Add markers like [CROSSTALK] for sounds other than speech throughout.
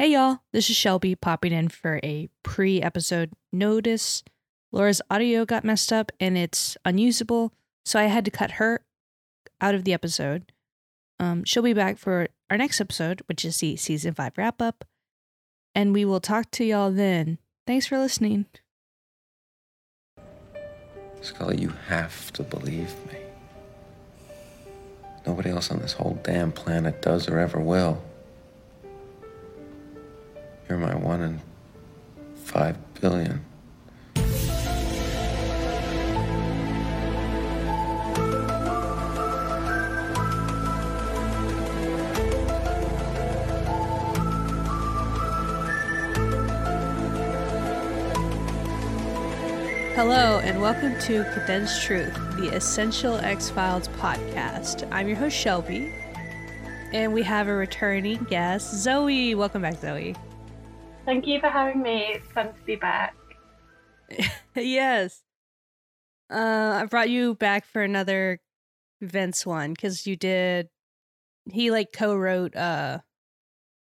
Hey y'all, this is Shelby popping in for a pre episode notice. Laura's audio got messed up and it's unusable, so I had to cut her out of the episode. Um, she'll be back for our next episode, which is the season five wrap up, and we will talk to y'all then. Thanks for listening. Scully, you have to believe me. Nobody else on this whole damn planet does or ever will. You're my one in five billion. Hello, and welcome to Condensed Truth, the Essential X Files podcast. I'm your host, Shelby, and we have a returning guest, Zoe. Welcome back, Zoe. Thank you for having me. It's fun to be back. [LAUGHS] yes. Uh, I brought you back for another Vince one because you did. He like co-wrote uh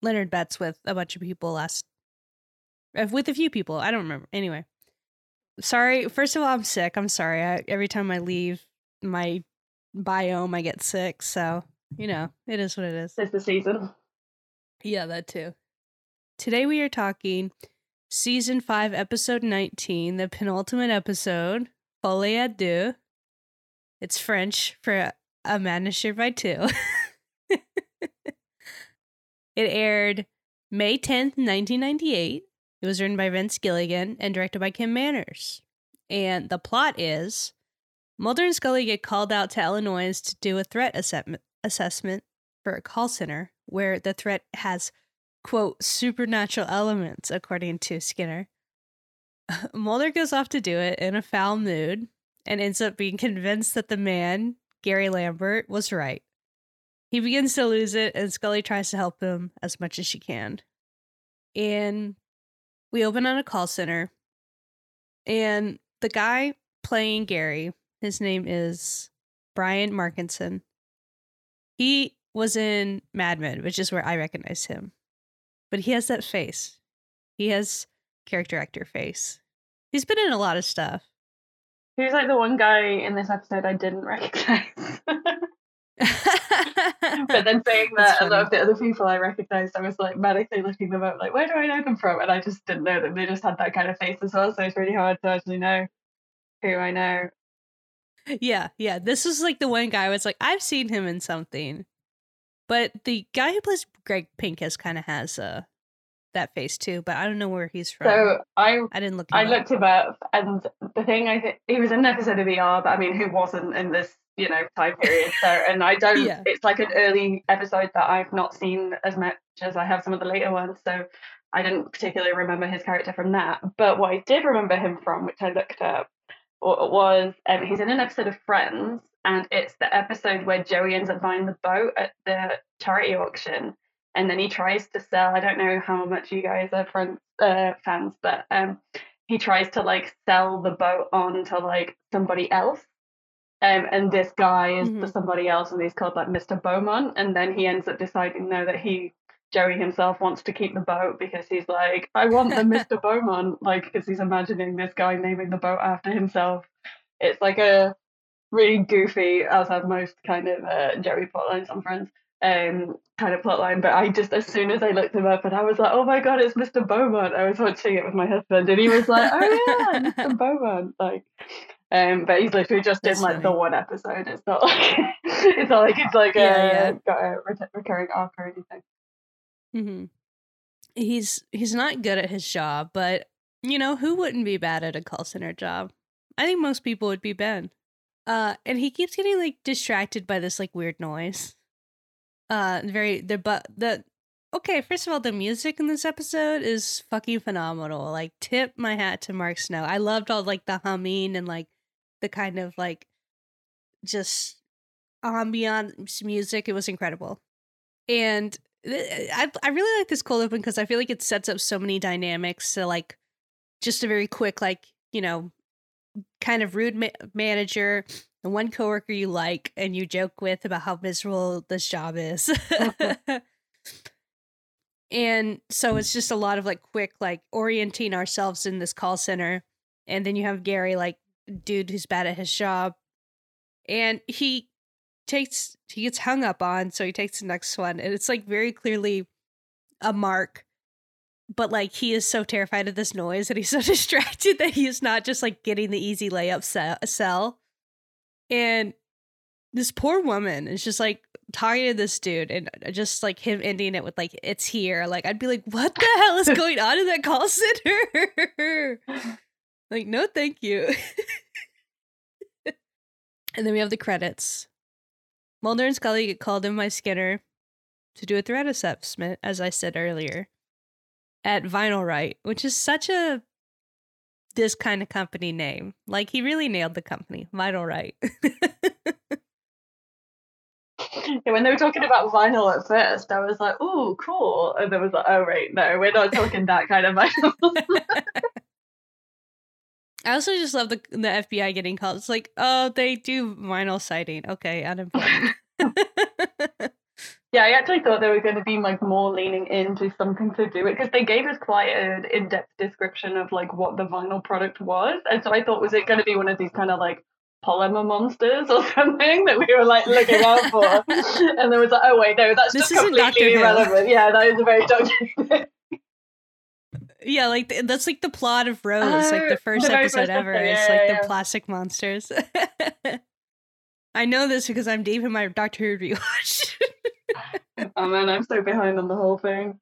Leonard Betts with a bunch of people last, uh, with a few people. I don't remember. Anyway, sorry. First of all, I'm sick. I'm sorry. I, every time I leave my biome, I get sick. So you know, it is what it is. It's the season. Yeah, that too. Today we are talking season 5, episode 19, the penultimate episode, Folie à Deux. It's French for A Shared by Two. [LAUGHS] it aired May 10th, 1998. It was written by Vince Gilligan and directed by Kim Manners. And the plot is Mulder and Scully get called out to Illinois to do a threat assessment for a call center where the threat has quote, supernatural elements, according to Skinner. [LAUGHS] Mulder goes off to do it in a foul mood and ends up being convinced that the man, Gary Lambert, was right. He begins to lose it, and Scully tries to help him as much as she can. And we open on a call center, and the guy playing Gary, his name is Brian Markinson. He was in Mad Men, which is where I recognize him but he has that face. He has character actor face. He's been in a lot of stuff. He's like the one guy in this episode I didn't recognize. [LAUGHS] but then saying that a lot of the other people I recognized, I was like medically looking them up, like, where do I know them from? And I just didn't know them. They just had that kind of face as well. So it's really hard to actually know who I know. Yeah, yeah. This is like the one guy I was like, I've seen him in something. But the guy who plays Greg Pincus kind of has uh that face too, but I don't know where he's from. So I I didn't look. I up. looked him up, and the thing I think he was in an episode of ER, but I mean, who wasn't in this you know time period? So, and I [LAUGHS] don't. yeah. It's like an early episode that I've not seen as much as I have some of the later ones. So I didn't particularly remember his character from that. But what I did remember him from, which I looked up, was um, he's in an episode of Friends, and it's the episode where Joey ends up buying the boat at the charity auction, and then he tries to sell. I don't know how much you guys are friends, uh, fans, but um, he tries to like sell the boat on to like somebody else. Um, and this guy is mm-hmm. somebody else, and he's called like Mr. Beaumont. And then he ends up deciding now that he Joey himself wants to keep the boat because he's like, I want the Mr. [LAUGHS] Beaumont, like, because he's imagining this guy naming the boat after himself. It's like a really goofy, as have most kind of uh, Joey plotlines on Friends, um, kind of plotline. But I just, as soon as I looked him up, and I was like, oh my god, it's Mr. Beaumont. I was watching it with my husband, and he was like, oh yeah, [LAUGHS] Mr. Beaumont, like. Um, but he's literally just That's in like funny. the one episode. It's not like [LAUGHS] it's not like it's like yeah, a, yeah. got a recurring arc or anything. Mm-hmm. He's he's not good at his job, but you know who wouldn't be bad at a call center job? I think most people would be Ben. Uh, and he keeps getting like distracted by this like weird noise. Uh, very the but the okay. First of all, the music in this episode is fucking phenomenal. Like, tip my hat to Mark Snow. I loved all like the humming and like the kind of like just ambiance music. It was incredible, and I I really like this cold open because I feel like it sets up so many dynamics. So like, just a very quick like you know, kind of rude ma- manager, and one coworker you like and you joke with about how miserable this job is. Uh-huh. [LAUGHS] And so it's just a lot of like quick, like orienting ourselves in this call center. And then you have Gary, like, dude who's bad at his job. And he takes, he gets hung up on. So he takes the next one. And it's like very clearly a mark. But like he is so terrified of this noise and he's [LAUGHS] so distracted that he is not just like getting the easy layup cell. And this poor woman is just like talking to this dude and uh, just like him ending it with like it's here like i'd be like what the hell is going on in that call center [LAUGHS] like no thank you [LAUGHS] and then we have the credits mulder and scully get called in by skinner to do a threat assessment as i said earlier at VinylRite which is such a this kind of company name. Like he really nailed the company VinylRite. [LAUGHS] Yeah, when they were talking about vinyl at first, I was like, "Ooh, cool," and then was like, "Oh wait, no, we're not talking that kind of vinyl." [LAUGHS] I also just love the the FBI getting called. It's like, oh, they do vinyl sighting. Okay, unimportant. [LAUGHS] [LAUGHS] yeah, I actually thought they were going to be like more leaning into something to do it because they gave us quite an in depth description of like what the vinyl product was, and so I thought, was it going to be one of these kind of like polymer monsters or [LAUGHS] something that we were like looking out for. and then was like, oh wait, no, that's this just completely irrelevant. Yeah, that is a very Doctor Yeah, like the, that's like the plot of Rose, like the first [LAUGHS] the episode ever. Yeah, it's like yeah, the plastic monsters. [LAUGHS] I know this because I'm deep in my Doctor Who rewatch. [LAUGHS] oh man, I'm so behind on the whole thing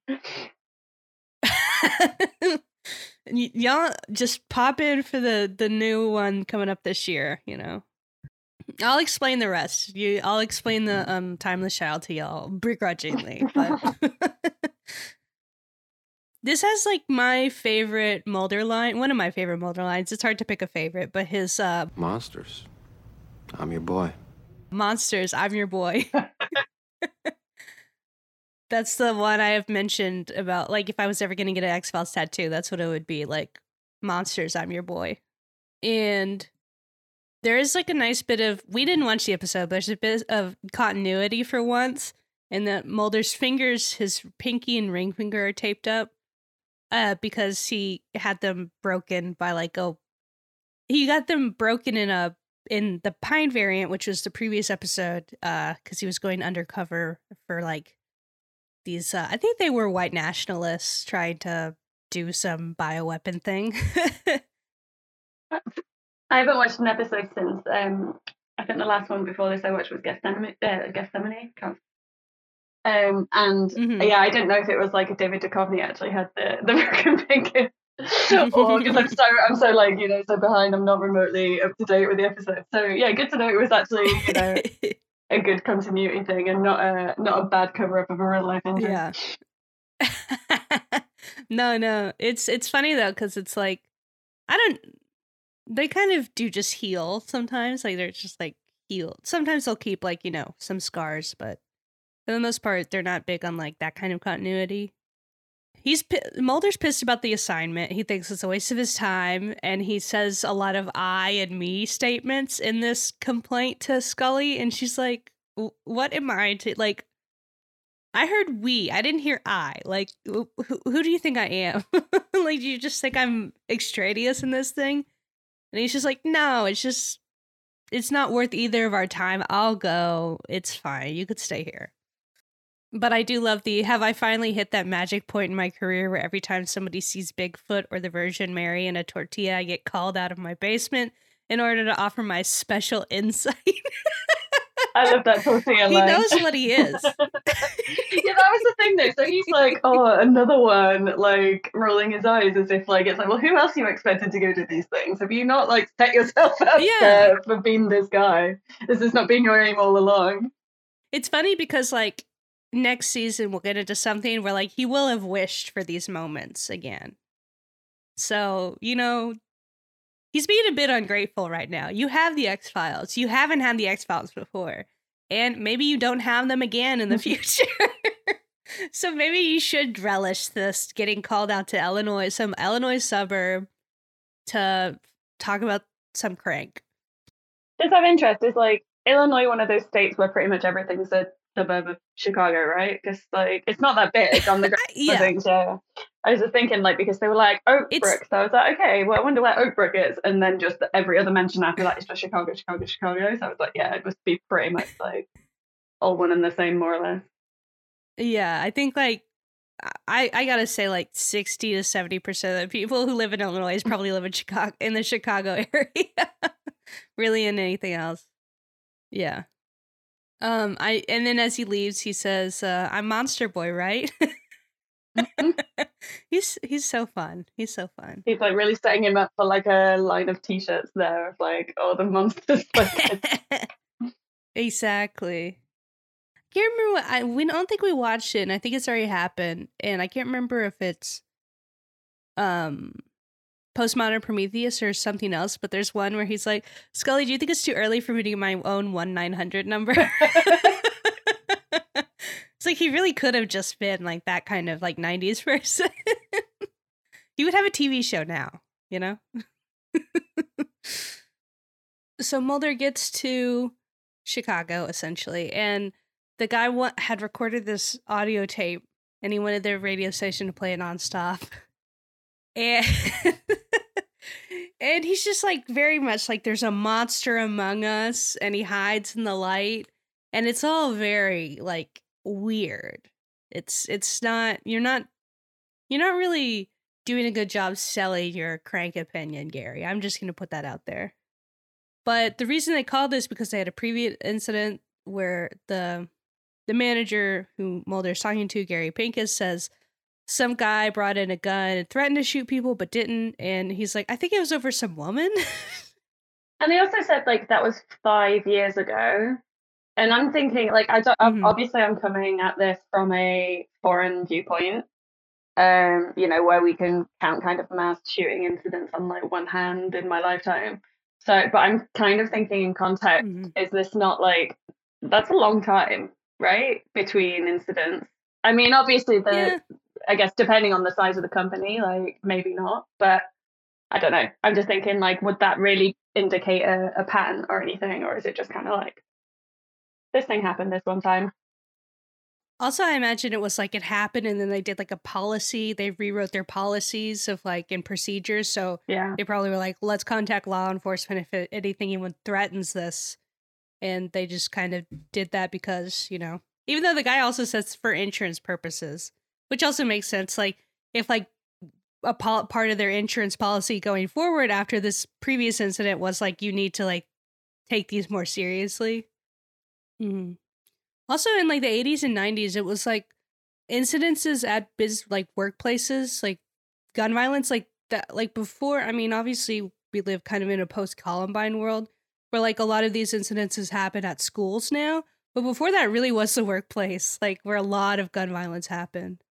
y- y'all just pop in for the the new one coming up this year. You know, I'll explain the rest. You, I'll explain the um timeless child to y'all begrudgingly, but. This has like my favorite Mulder line. One of my favorite Mulder lines. It's hard to pick a favorite, but his uh monsters. I'm your boy. Monsters. I'm your boy. [LAUGHS] [LAUGHS] That's the one I have mentioned about like if I was ever gonna get an X Files tattoo, that's what it would be like. Monsters, I'm your boy. And there is like a nice bit of we didn't watch the episode, but there's a bit of continuity for once. And that Mulder's fingers, his pinky and ring finger are taped up. Uh, because he had them broken by like a he got them broken in a in the pine variant, which was the previous episode, uh, because he was going undercover for like these uh, I think they were white nationalists trying to do some bioweapon thing. [LAUGHS] I haven't watched an episode since. Um, I think the last one before this I watched was guest Gethsemane. Uh, Gethsemane. Um, and mm-hmm. yeah, I didn't know if it was like David Duchovny actually had the the [LAUGHS] finger. [LAUGHS] or because I'm so I'm so like you know so behind I'm not remotely up to date with the episode so yeah good to know it was actually you know [LAUGHS] a good continuity thing and not a not a bad cover up of a real life injury. Yeah. no, no, it's it's funny though because it's like I don't. They kind of do just heal sometimes. Like they're just like healed. Sometimes they'll keep like you know some scars, but for the most part, they're not big on like that kind of continuity. He's Mulder's pissed about the assignment. He thinks it's a waste of his time, and he says a lot of "I" and "me" statements in this complaint to Scully, and she's like, "What am I to like?" I heard "we." I didn't hear "I." Like, who, who do you think I am? [LAUGHS] like, do you just think I'm extraneous in this thing? And he's just like, "No, it's just, it's not worth either of our time. I'll go. It's fine. You could stay here." But I do love the have I finally hit that magic point in my career where every time somebody sees Bigfoot or the Virgin Mary in a tortilla, I get called out of my basement in order to offer my special insight. I love that tortilla He line. knows what he is. [LAUGHS] yeah, that was the thing though. So he's like, oh, another one, like rolling his eyes as if like it's like, well, who else are you expected to go to these things? Have you not like set yourself up yeah. for being this guy? This has not been your aim all along. It's funny because like next season we'll get into something where like he will have wished for these moments again. So, you know, he's being a bit ungrateful right now. You have the X Files. You haven't had the X Files before. And maybe you don't have them again in the [LAUGHS] future. [LAUGHS] so maybe you should relish this getting called out to Illinois, some Illinois suburb to talk about some crank. Just have interest is like Illinois one of those states where pretty much everything's a suburb of Chicago, right? Because like it's not that big on the [LAUGHS] ground. yeah. Things, yeah. I was just thinking like because they were like Oak It's- Brook, so I was like, okay, well I wonder where Oak Brook is, and then just every other mention after that is just Chicago, Chicago, Chicago. So I was like, yeah, it must be pretty much like all one and the same, more or less. Yeah, I think like I I gotta say like sixty to seventy percent of the people who live in Illinois probably live in Chicago in the Chicago [LAUGHS] area. really in anything else. Yeah. Um I and then as he leaves he says, uh, I'm Monster Boy, right? [LAUGHS] he's he's so fun. He's so fun. He's like really setting him up for like a line of t-shirts there of like, oh, the monsters. [LAUGHS] exactly. I can't remember what I we don't think we watched it, and I think it's already happened. And I can't remember if it's um postmodern Prometheus or something else, but there's one where he's like, Scully, do you think it's too early for me to get my own one nine hundred number? [LAUGHS] it's like he really could have just been like that kind of like nineties person. [LAUGHS] he would have a TV show now, you know? [LAUGHS] so Mulder gets to Chicago essentially, and the guy wa- had recorded this audio tape, and he wanted their radio station to play it nonstop, and and he's just like very much like there's a monster among us, and he hides in the light, and it's all very like weird. It's it's not you're not you're not really doing a good job selling your crank opinion, Gary. I'm just gonna put that out there. But the reason they called this because they had a previous incident where the the manager who Mulder's talking to, Gary Pincus, says some guy brought in a gun and threatened to shoot people but didn't, and he's like, I think it was over some woman. [LAUGHS] And they also said like that was five years ago. And I'm thinking like I don't Mhm. obviously I'm coming at this from a foreign viewpoint. Um, you know, where we can count kind of mass shooting incidents on like one hand in my lifetime. So but I'm kind of thinking in context, Mhm. is this not like that's a long time, right? Between incidents. I mean obviously the Yeah. I guess depending on the size of the company, like maybe not, but I don't know. I'm just thinking like, would that really indicate a, a pattern or anything, or is it just kind of like this thing happened this one time? Also, I imagine it was like it happened and then they did like a policy. They rewrote their policies of like and procedures. So Yeah, they probably were like, let's contact law enforcement if it, anything even threatens this. And they just kind of did that because, you know, even though the guy also says for insurance purposes, which also makes sense. Like, if like a pol- part of their insurance policy going forward after this previous incident was like, you need to like take these more seriously. Mhm. Also, in like the 80s and 90s, it was like incidences at biz like workplaces, like gun violence, like that. Like before, I mean, obviously, we live kind of in a post Columbine world where like a lot of these incidences happen at schools now. But before that, really was the workplace, like where a lot of gun violence happened.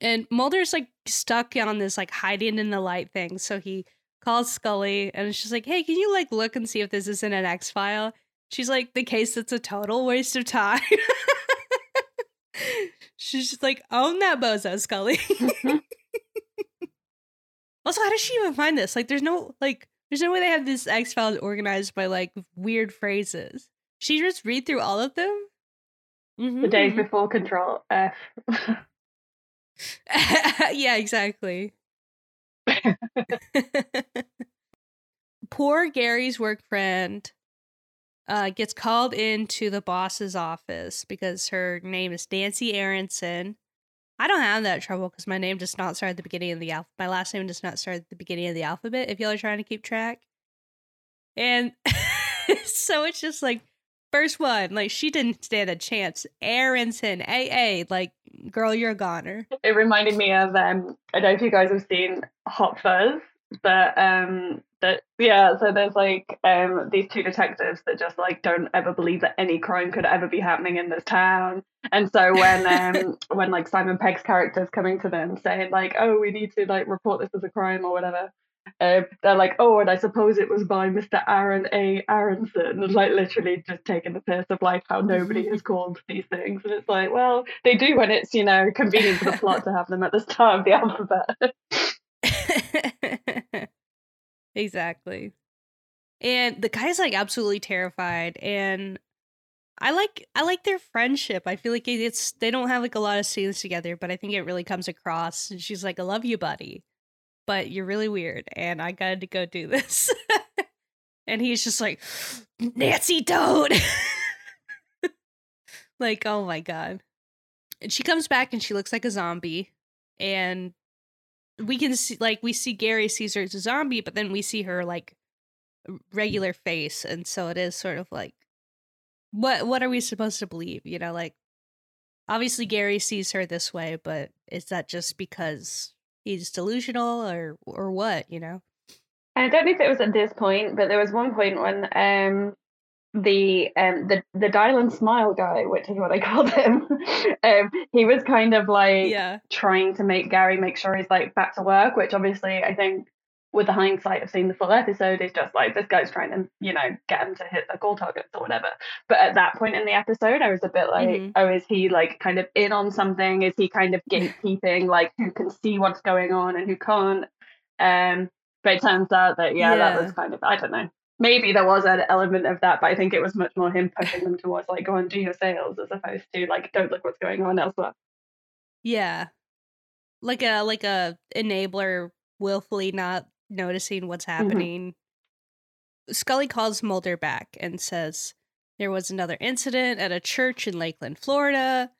And Mulder's like stuck on this like hiding in the light thing. So he calls Scully and she's like, hey, can you like look and see if this isn't an X file? She's like, the case that's a total waste of time. [LAUGHS] She's just like, own that bozo, Scully. [LAUGHS] also, how does she even find this? Like, there's no like there's no way they have this X Files organized by like weird phrases. She just read through all of them? Mhm, the days mhm. before Control F. [LAUGHS] [LAUGHS] yeah, exactly. [LAUGHS] Poor Gary's work friend uh, gets called into the boss's office because her name is Nancy Aronson. I don't have that trouble because my name does not start at the beginning of the alphabet. My last name does not start at the beginning of the alphabet. If y'all are trying to keep track, and [LAUGHS] so it's just like first one, like she didn't stand a chance. Aronson, AA, like girl, you're a goner. it reminded me of um I don't know if you guys have seen Hot Fuzz, but um that yeah, so there's like um these two detectives that just like don't ever believe that any crime could ever be happening in this town. And so when um [LAUGHS] when like Simon Pegg's character's coming to them saying like, Oh, we need to like report this as a crime or whatever. Uh, they're like, oh, and I suppose it was by Mr. Aaron A. Aronson, and like literally just taking the piss of like how nobody has [LAUGHS] called these things, and it's like, well, they do when it's you know convenient for the plot to have them at the start of the alphabet. [LAUGHS] exactly. And the guy's like absolutely terrified. And I like I like their friendship. I feel like it's they don't have like a lot of scenes together, but I think it really comes across. And she's like, "I love you, buddy, but you're really weird, and I got to go do this." [LAUGHS] and he's just like, "Nancy, don't!" [LAUGHS] like, oh my god. And she comes back and she looks like a zombie, and we can see like we see Gary sees her as a zombie, but then we see her like regular face, and so it is sort of like what what are we supposed to believe? You know, like obviously Gary sees her this way, but is that just because he's delusional or or what? You know. I don't know if it was at this point, but there was one point when um the um the the dial and smile guy, which is what I [LAUGHS] called him, um, he was kind of like yeah. trying to make Gary make sure he's like back to work, which obviously I think with the hindsight of seeing the full episode is just like this guy's trying to, you know, get him to hit the goal targets or whatever. But at that point in the episode, I was a bit like, mm-hmm. oh, is he like kind of in on something? Is he kind of [LAUGHS] gatekeeping, like who can see what's going on and who can't? Um, but it turns out that yeah, yeah, that was kind of I don't know. Maybe there was an element of that, but I think it was much more him pushing them towards like go and do your sales as opposed to like don't look what's going on elsewhere. Yeah, like a like a enabler willfully not noticing what's mm-hmm. happening. Mm-hmm. Scully calls Mulder back and says there was another incident at a church in Lakeland, Florida,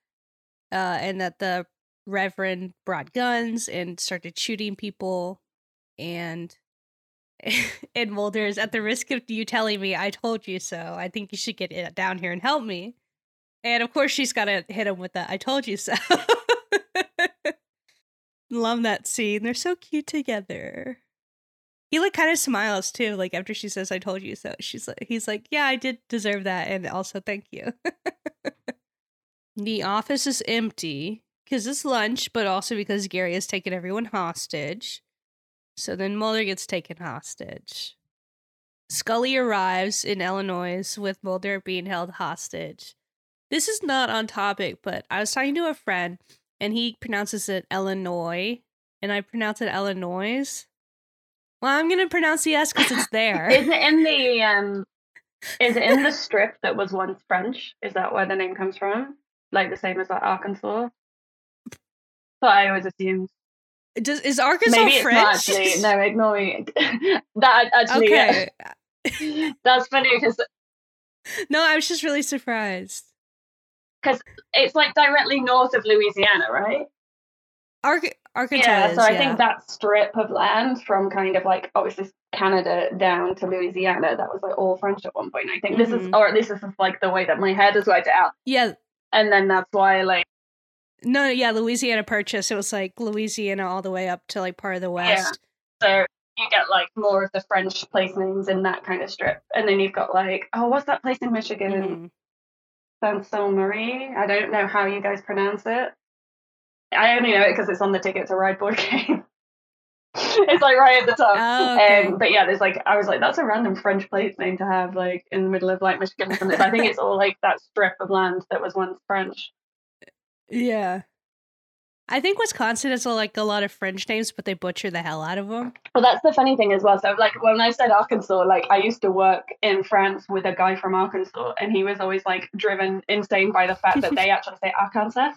uh, and that the Reverend brought guns and started shooting people. And [LAUGHS] and Mulder's at the risk of you telling me I told you so. I think you should get down here and help me. And of course, she's got to hit him with that "I told you so." [LAUGHS] Love that scene. They're so cute together. He like kind of smiles too, like after she says, "I told you so." She's like, he's like, "Yeah, I did deserve that, and also thank you." the office is empty because it's lunch, but also because Gary has taken everyone hostage. So then Mulder gets taken hostage. Scully arrives in Illinois with Mulder being held hostage. This is not on topic, but I was talking to a friend and he pronounces it Illinois, and I pronounce it Illinois. Well, I'm gonna pronounce the S because it's there. is it in the um? Is it in the [LAUGHS] strip that was once French? Is that where the name comes from? Like the same as like Arkansas? But I always assumed. Does is Arkansas Maybe French? It's not actually. No, [LAUGHS] ignore me. [LAUGHS] that actually. Okay. Yeah. That's funny because. No, I was just really surprised. Because it's like directly north of Louisiana, right? Ar- Arkansas. Yeah, so I yeah. think that strip of land from kind of like obviously Canada down to Louisiana, that was like all French at one point. I think mm-hmm. this is, mm-hmm. or at least this is like the way that my head has worked it out. Yeah. And then that's why like. No, yeah, Louisiana Purchase. It was like Louisiana all the way up to like part of the West. Yeah. So you get like more of the French place names in that kind of strip. And then you've got like, oh, what's that place in Michigan? Mm-hmm. Saint Marie. I don't know how you guys pronounce it. I only know it because it's on the Ticket to Ride board game. [LAUGHS] it's like right at the top. Oh, okay. um, but yeah, there's like I was like, that's a random French place name to have like in the middle of like Michigan. I think it's all like that strip of land that was once French. Yeah. I think Wisconsin has like a lot of French names, but they butcher the hell out of them. Well, that's the funny thing as well. So, like when I said Arkansas, like I used to work in France with a guy from Arkansas, and he was always like driven insane by the fact that they [LAUGHS] actually say Arkansas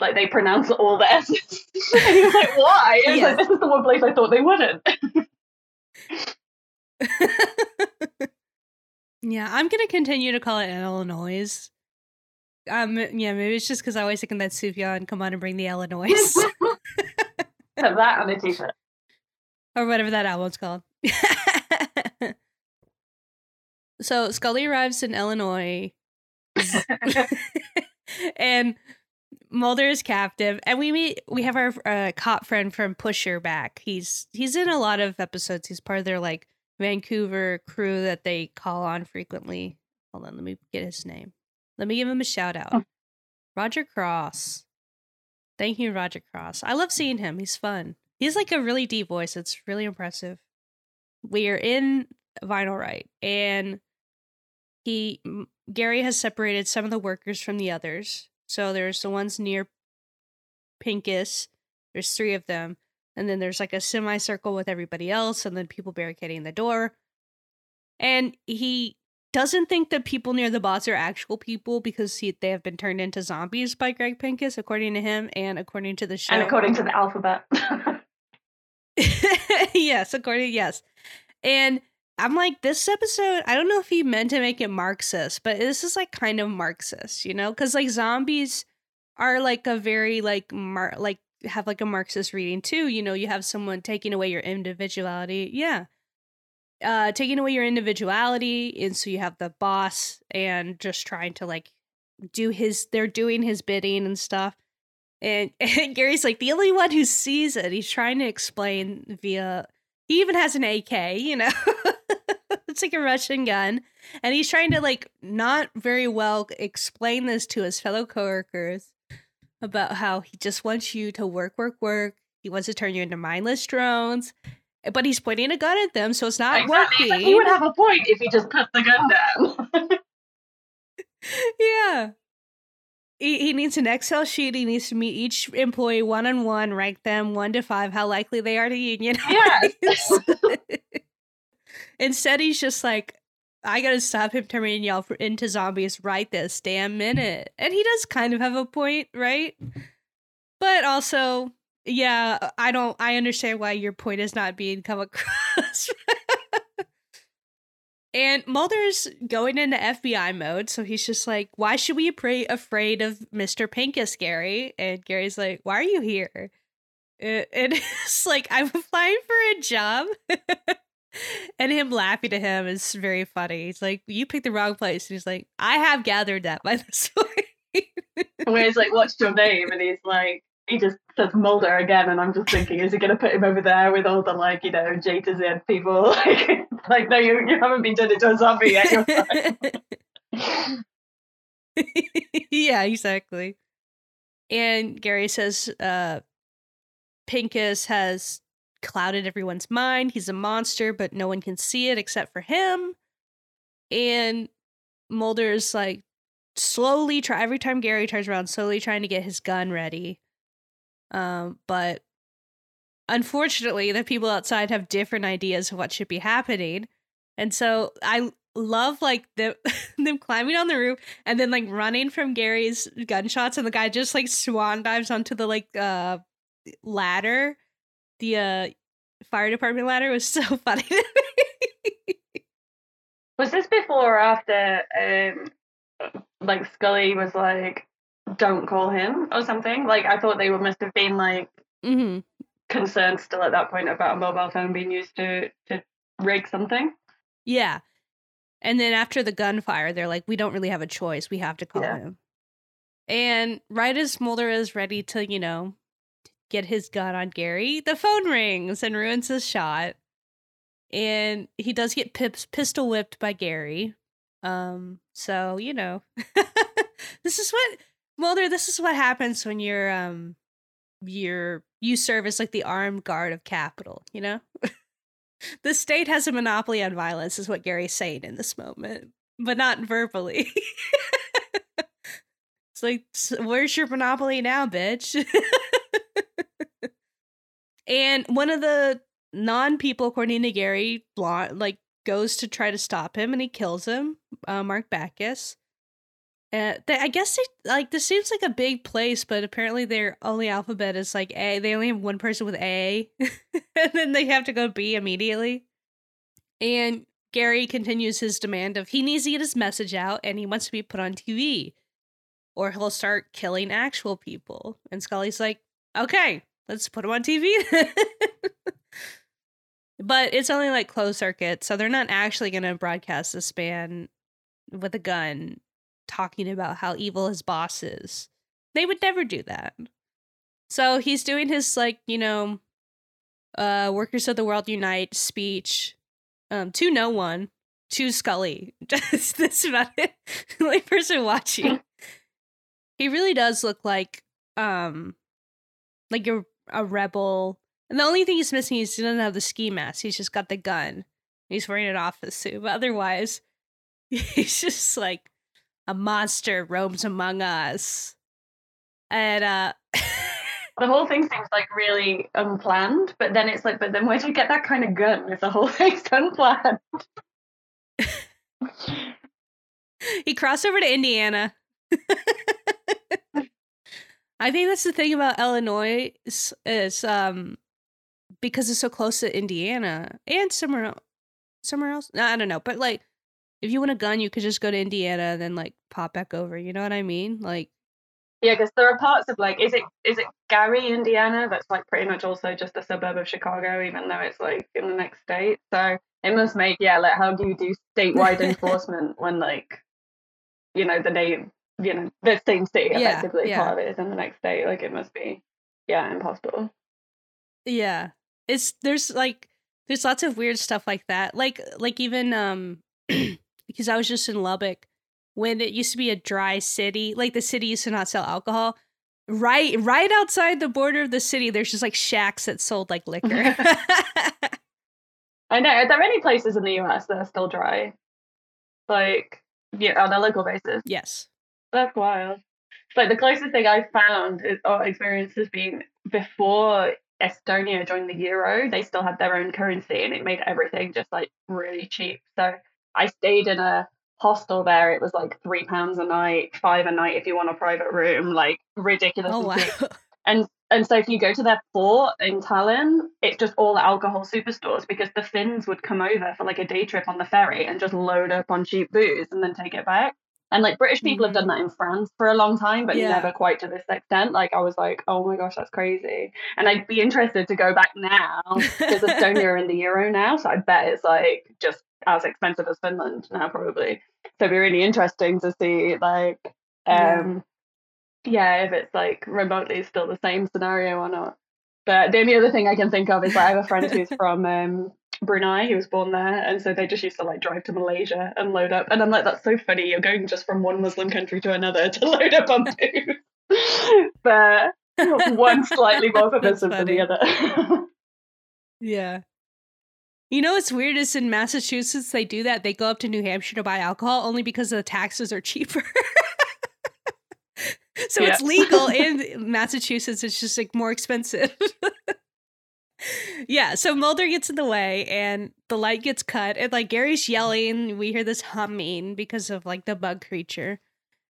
like they pronounce all the S's. [LAUGHS] and he was like, why? He was like, this is the one place I thought they wouldn't. [LAUGHS] yeah, I'm gonna continue to call it Illinois. Um, yeah, maybe it's just because I always think of that Sufjan come on and bring the Illinois. [LAUGHS] Have that on a t-shirt. Or whatever that album's called. so Scully arrives in Illinois. and Mulder is captive, and we meet. We have our uh, cop friend from Pusher back. He's he's in a lot of episodes. He's part of their like Vancouver crew that they call on frequently. Hold on, let me get his name. Let me give him a shout out. Oh. Roger Cross. Thank you, Roger Cross. I love seeing him. He's fun. He's like a really deep voice. It's really impressive. We are in VinylRite, and he Gary has separated some of the workers from the others so there's the ones near Pincus. There's three of them. And then there's like a semicircle with everybody else, and then people barricading the door. And he doesn't think that people near the boss are actual people because he, they have been turned into zombies by Greg Pincus, according to him and according to the show. And according to the alphabet. [LAUGHS] [LAUGHS] yes, according yes. And I'm like, this episode, I don't know if he meant to make it Marxist, but this is like kind of Marxist, you know? Because like zombies are like a very like mar like have like a Marxist reading too. You know, you have someone taking away your individuality. Yeah. Uh taking away your individuality. And so you have the boss and just trying to like do his they're doing his bidding and stuff. And, [LAUGHS] and Gary's like the only one who sees it. He's trying to explain via he even has an AK, you know. [LAUGHS] it's like a Russian gun. And he's trying to like not very well explain this to his fellow coworkers about how he just wants you to work, work, work. He wants to turn you into mindless drones. But he's pointing a gun at them, so it's not exactly. working. he would have a point if he just put the gun down. [LAUGHS] yeah. He, he needs an Excel sheet. He needs to meet each employee one on one, rank them one to five, how likely they are to unionize. Yes. [LAUGHS] [LAUGHS] Instead, he's just like, I gotta stop him turning y'all into zombies right this damn minute. And he does kind of have a point, right? But also, yeah, I don't, I understand why your point is not being come across. [LAUGHS] and Mulder's going into FBI mode, so he's just like, why should we be afraid of Mr. Pincus, Gary? And Gary's like, why are you here? Uh, and [LAUGHS] it's like, I'm applying for a job [LAUGHS] and him laughing to him is very funny. He's like, "You picked the wrong place." And he's like, "I have gathered that by [LAUGHS] this point." Where he's like, "What's your name?" And he's like, he just says Mulder again, and I'm just thinking, is he going to put him over there with all the like, you know, J to Z people? [LAUGHS] Like, like no, you you haven't been turned into a zombie yet. [LAUGHS] yeah, exactly. And Gary says, uh, Pincus has clouded everyone's mind. He's a monster, but no one can see it except for him. And Mulder's like slowly try every time Gary turns around, slowly trying to get his gun ready. Um, but unfortunately, the people outside have different ideas of what should be happening. And so I love like the, [LAUGHS] them climbing on the roof and then like running from Gary's gunshots and the guy just like swan dives onto the like uh ladder the uh, fire department ladder was [LAUGHS] so funny to me. Was this before or after um, like Scully was like, don't call him or something? Like I thought they must have been like mm-hmm. concerned still at that point about a mobile phone being used to to rig something. Yeah. And then after the gunfire, they're like, we don't really have a choice. We have to call yeah. him. And right as Mulder is ready to, you know, get his gun on Gary, the phone rings and ruins his shot. And he does get pips, pistol whipped by Gary. Um, so you know, [LAUGHS] this is what Mulder. This is what happens when you're um, you're you serve as like the armed guard of capital. You know, [LAUGHS] the state has a monopoly on violence, is what Gary's saying in this moment, but not verbally. [LAUGHS] it's like, where's your monopoly now, bitch? And one of the non people, according to Gary, like goes to try to stop him and he kills him, uh, Mark Backus. Uh, they, I guess they like this seems like a big place, but apparently their only alphabet is like A. They only have one person with A, [LAUGHS] and then they have to go B immediately. And Gary continues his demand of he needs to get his message out and he wants to be put on TV, or he'll start killing actual people. And Scully's like, okay, let's put them on TV. [LAUGHS] but it's only like closed circuit, so they're not actually going to broadcast this man with a gun talking about how evil his boss is. They would never do that. So he's doing his like, you know, uh Workers of the World Unite speech um to no one, to Scully. [LAUGHS] Just this about it. the [LAUGHS] only person watching. He really does look like um like a a rebel. And the only thing he's missing is he doesn't have the ski mask. He's just got the gun. He's wearing an office suit. But otherwise, [LAUGHS] he's just like a monster roams among us. And uh the whole thing seems like really unplanned, but then it's like, but then where do you get that kind of gun if the whole [LAUGHS] thing's unplanned? [LAUGHS] he crossed over to Indiana. I think that's the thing about Illinois is, is um because it's so close to Indiana and somewhere else, somewhere else. I don't know, but like if you want a gun, you could just go to Indiana and then like pop back over. You know what I mean? Like yeah, because there are parts of like is it is it Gary, Indiana? That's like pretty much also just a suburb of Chicago, even though it's like in the next state. So it must make yeah, like how do you do statewide [LAUGHS] enforcement when like you know the name you know the same state effectively yeah, yeah. part of it is in the next state? Like it must be yeah impossible. Yeah, it's there's like there's lots of weird stuff like that. Like like even um [CLEARS THROAT] because I was just in Lubbock when it used to be a dry city, like the city used to not sell alcohol. Right right outside the border of the city, there's just like shacks that sold like liquor. [LAUGHS] I know. Are there any places in the US that are still dry? Like yeah, on a local basis? Yes. That's wild. Like the closest thing I've found is, or experience has been before Estonia joined the euro, they still had their own currency and it made everything just like really cheap. So I stayed in a hostel there. It was like three pounds a night, five a night if you want a private room, like ridiculous. Oh, wow. [LAUGHS] And and so if you go to their port in Tallinn, it's just all alcohol superstores because the Finns would come over for like a day trip on the ferry and just load up on cheap booze and then take it back. And like British people mm-hmm. have done that in France for a long time, but yeah. never quite to this extent. Like I was like, oh my gosh, that's crazy. And I'd be interested to go back now because Estonia [LAUGHS] are in the euro now, so I bet it's like just as expensive as Finland now, probably. So it'd be really interesting to see like, um, yeah. yeah, if it's like remotely still the same scenario or not. But the only other thing I can think of is like, I have a friend who's from um, Brunei. He was born there, and so they just used to like drive to Malaysia and load up. And I'm like, that's so funny. You're going just from one Muslim country to another to [LAUGHS] load up on food. but [LAUGHS] [LAUGHS] one slightly more permissive than the other. yeah. You know what's weird is in Massachusetts they do that. They go up to New Hampshire to buy alcohol only because the taxes are cheaper. so yeah. it's legal in Massachusetts. It's just like more expensive yeah, so Mulder gets in the way and the light gets cut. And like Gary's yelling, we hear this humming because of like the bug creature.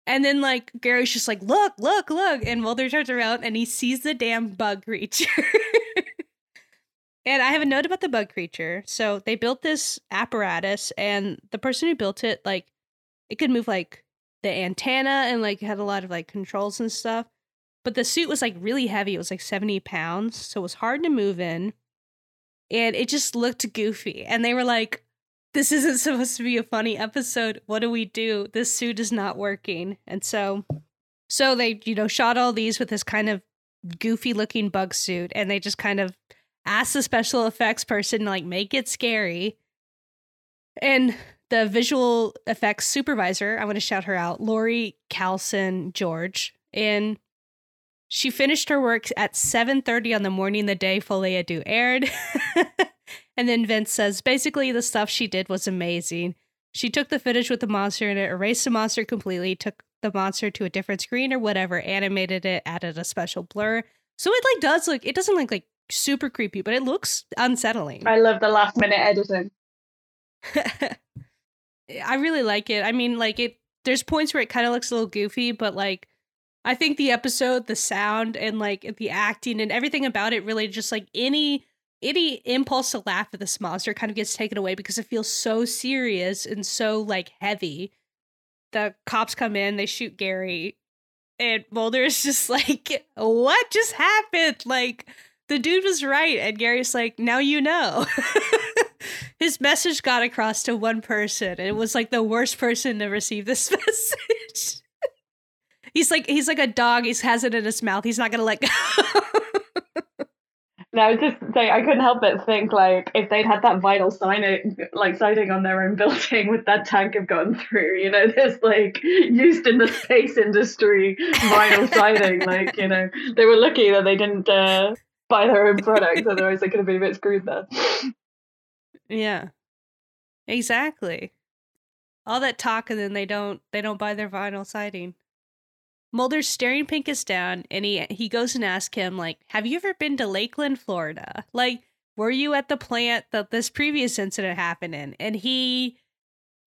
And then like Gary's just like, look, look, look. And Mulder turns around and he sees the damn bug creature. [LAUGHS] and I have a note about the bug creature. So they built this apparatus and the person who built it, like, it could move like the antenna and like had a lot of like controls and stuff. But the suit was like really heavy. It was like 70 pounds. So it was hard to move in. And it just looked goofy. And they were like, this isn't supposed to be a funny episode. What do we do? This suit is not working. And so so they, you know, shot all these with this kind of goofy looking bug suit and they just kind of asked the special effects person to like make it scary. And the visual effects supervisor, I want to shout her out, Lori Calson George. And she finished her work at 7:30 on the morning the day Folie à Deux aired. [LAUGHS] and then Vince says basically the stuff she did was amazing. She took the footage with the monster and it erased the monster completely, took the monster to a different screen or whatever, animated it, added a special blur. So it like does look it doesn't look like super creepy, but it looks unsettling. I love the last minute editing. [LAUGHS] I really like it. I mean, like it there's points where it kind of looks a little goofy, but like I think the episode, the sound, and like the acting and everything about it really just like any any impulse to laugh at this monster kind of gets taken away because it feels so serious and so like heavy. The cops come in, they shoot Gary, and Mulder is just [LAUGHS] like, "What just happened?" Like the dude was right, and Gary's like, "Now you know." [LAUGHS] His message got across to one person, and it was like the worst person to receive this [LAUGHS] message. He's like he's like a dog. He has it in his mouth. He's not gonna let go. [LAUGHS] no, just say I couldn't help but think like if they'd had that vital sign like siding on their own building, would that tank have gone through? You know, there's like used in the [LAUGHS] space industry vital siding. Like you know, they were lucky that they didn't uh, buy their own product, otherwise they could have been a bit screwed there. Yeah, exactly. All that talk and then they don't they don't buy their vinyl siding. Mulder's staring Pincus down and he he goes and asks him, like, have you ever been to Lakeland, Florida? Like, were you at the plant that this previous incident happened in? And he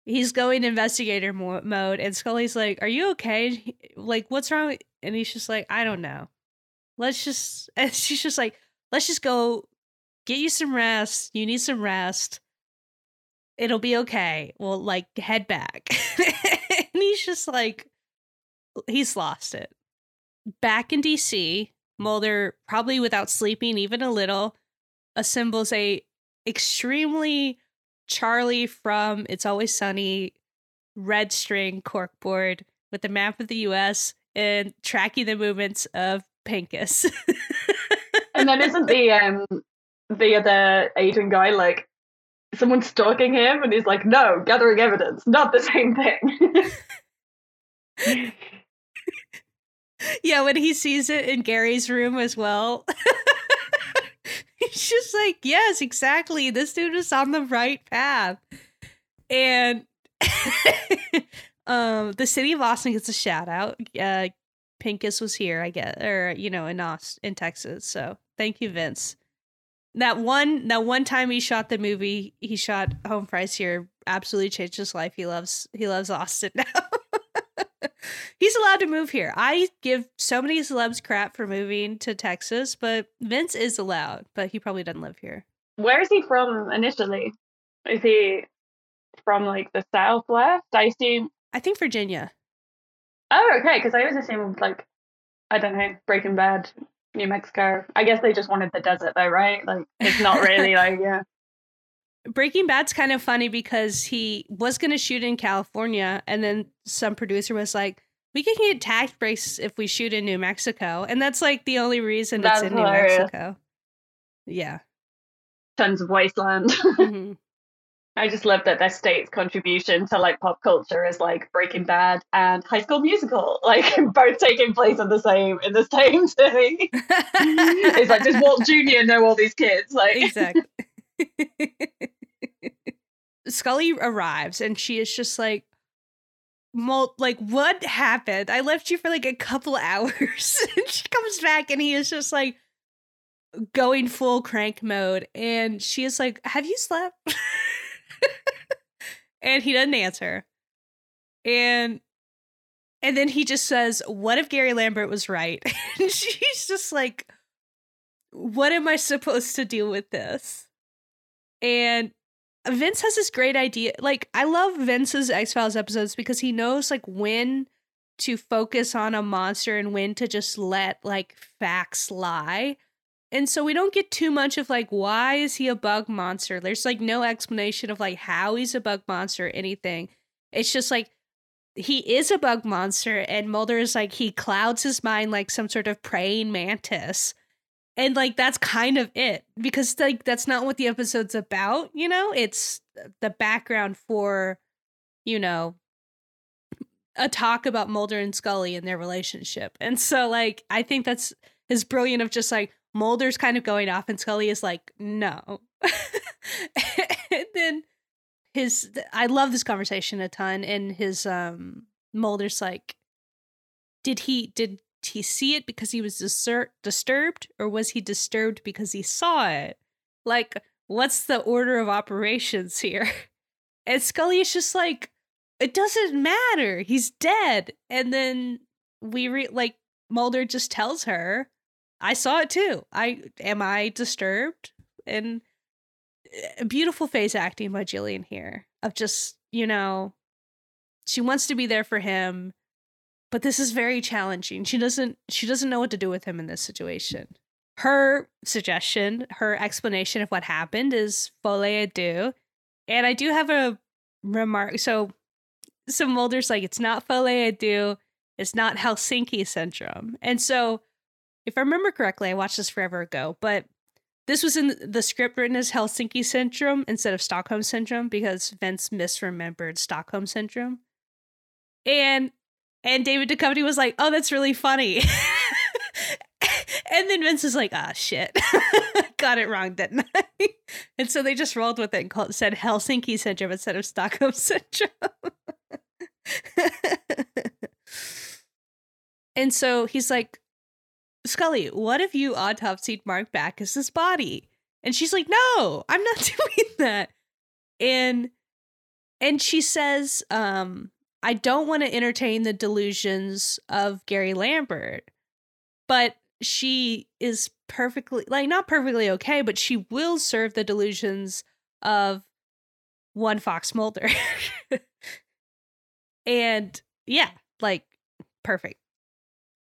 he's going investigator mo- mode, and Scully's like, "Are you okay? Like, what's wrong?" And he's just like, "I don't know. Let's just." [LAUGHS] And she's just like, "Let's just go get you some rest. You need some rest. It'll be okay. We'll like head back." [LAUGHS] and he's just like, he's lost it. Back in DC, Mulder, probably without sleeping even a little, assembles a extremely Charlie from It's Always Sunny red string corkboard with a map of the US and tracking the movements of Pincus. and then isn't the um the other agent guy like someone stalking him and he's like, no, gathering evidence, not the same thing. [LAUGHS] yeah, when he sees it in Gary's room as well. [LAUGHS] He's just like, yes, exactly. This dude is on the right path. And [LAUGHS] um the city of Austin gets a shout out. Uh Pincus was here, I guess, or you know, in Austin, in Texas. So thank you, Vince. That one, that one time he shot the movie, he shot Home Fries here. Absolutely changed his life. He loves, he loves Austin [LAUGHS] now. [LAUGHS] He's allowed to move here. I give so many celebs crap for moving to Texas, but Vince is allowed, but he probably doesn't live here. Where is he from initially? Is he from like the Southwest? I assume. I think Virginia. Oh, okay. Because I always assumed like I don't know Breaking Bad, New Mexico. I guess they just wanted the desert though, right? Like it's not really [LAUGHS] like yeah. Breaking Bad's kind of funny because he was going to shoot in California, and then some producer was like, "We can get tax breaks if we shoot in New Mexico," and that's like the only reason that's it's in hilarious. New Mexico. Yeah, tons of wasteland. [LAUGHS] Mm-hmm. I just love that their state's contribution to like pop culture is like Breaking Bad and High School Musical, [LAUGHS] like both taking place in the same in the [LAUGHS] same city. it's like does Walt Jr. know all these kids? Like exactly. Scully arrives and she is just like, Mul- like what happened? I left you for like a couple [LAUGHS] hours. and she comes back and he is just like going full crank mode. And she is like, Have you slept? [LAUGHS] and he doesn't answer. And and then he just says, What if Gary Lambert was right? [LAUGHS] and she's just like, What am I supposed to do with this? And Vince has this great idea. Like, I love Vince's X Files episodes because he knows like when to focus on a monster and when to just let like facts lie. And so we don't get too much of like why is he a bug monster? There's like no explanation of like how he's a bug monster or anything. It's just like he is a bug monster and Mulder is like he clouds his mind like some sort of praying mantis and like that's kind of it because like that's not what the episode's about you know? It's the background for you know a talk about Mulder and Scully and their relationship. And so like I think that's is brilliant of just like Mulder's kind of going off and Scully is like no. [LAUGHS] And then his I love this conversation a ton and his um Mulder's like did he did he see it because he was disur- disturbed or was he disturbed because he saw it? Like, what's the order of operations here? [LAUGHS] And Scully is just like, it doesn't matter. He's dead. And then we re like Mulder just tells her, I saw it too. I am I disturbed? And eh, beautiful face acting by Gillian here of just, you know, she wants to be there for him but this is very challenging. She doesn't she doesn't know what to do with him in this situation. Her suggestion, her explanation of what happened is folie deux. And I do have a remark. So, some Mulder's like, it's not folie deux, it's not Helsinki syndrome. And so, if I remember correctly, I watched this forever ago, but this was in the script written as Helsinki syndrome instead of Stockholm syndrome because Vince misremembered Stockholm syndrome. And and David Duchovny was like, "Oh, that's really funny." [LAUGHS] and then Vince is like, "Ah, shit, [LAUGHS] got it wrong, didn't I?" [LAUGHS] and so they just rolled with it and called, said Helsinki syndrome instead of Stockholm syndrome. and so he's like, Scully, what if you autopsied Mark Backus's body? And she's like, No, I'm not doing that. And and she says, um, I don't want to entertain the delusions of Gary Lambert, but she is perfectly, like, not perfectly okay, but she will serve the delusions of one Fox Mulder. [LAUGHS] and yeah, like, perfect.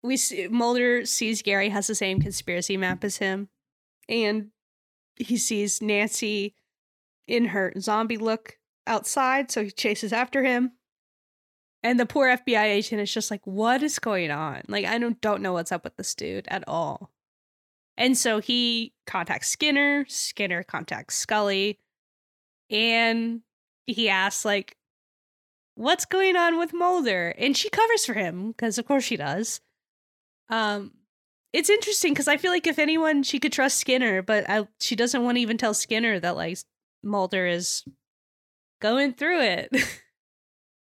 We see Mulder sees Gary has the same conspiracy map as him, and he sees Nancy in her zombie look outside, so he chases after him. And the poor FBI agent is just like, what is going on? Like, I don't don't know what's up with this dude at all. And so he contacts Skinner, Skinner contacts Scully, and he asks, like, what's going on with Mulder? And she covers for him, because of course she does. Um, it's interesting because I feel like if anyone she could trust Skinner, but I, she doesn't want to even tell Skinner that like Mulder is going through it. [LAUGHS]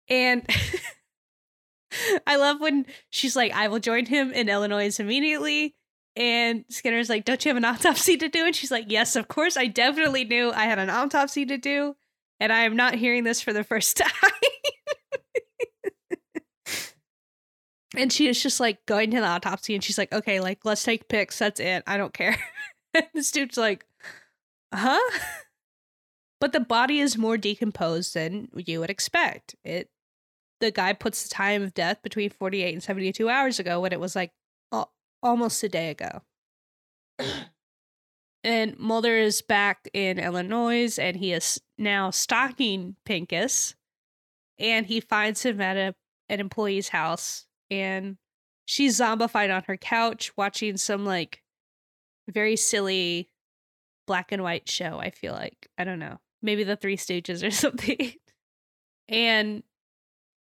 and [LAUGHS] I love when she's like, I will join him in Illinois immediately. And Skinner's like, Don't you have an autopsy to do? And she's like, Yes, of course. I definitely knew I had an autopsy to do. And I am not hearing this for the first [LAUGHS] time. and she is just like going to the autopsy and she's like, Okay, like, let's take pics. That's it. I don't care. [LAUGHS] this dude's like, Huh? But the body is more decomposed than you would expect. It the guy puts the time of death between 48 and 72 hours ago when it was like al- almost a day ago. and Mulder is back in Illinois and he is now stalking Pincus and he finds him at a, an employee's house and she's zombified on her couch watching some like very silly black and white show, I feel like. I don't know. Maybe the Three Stooges or [LAUGHS] something. and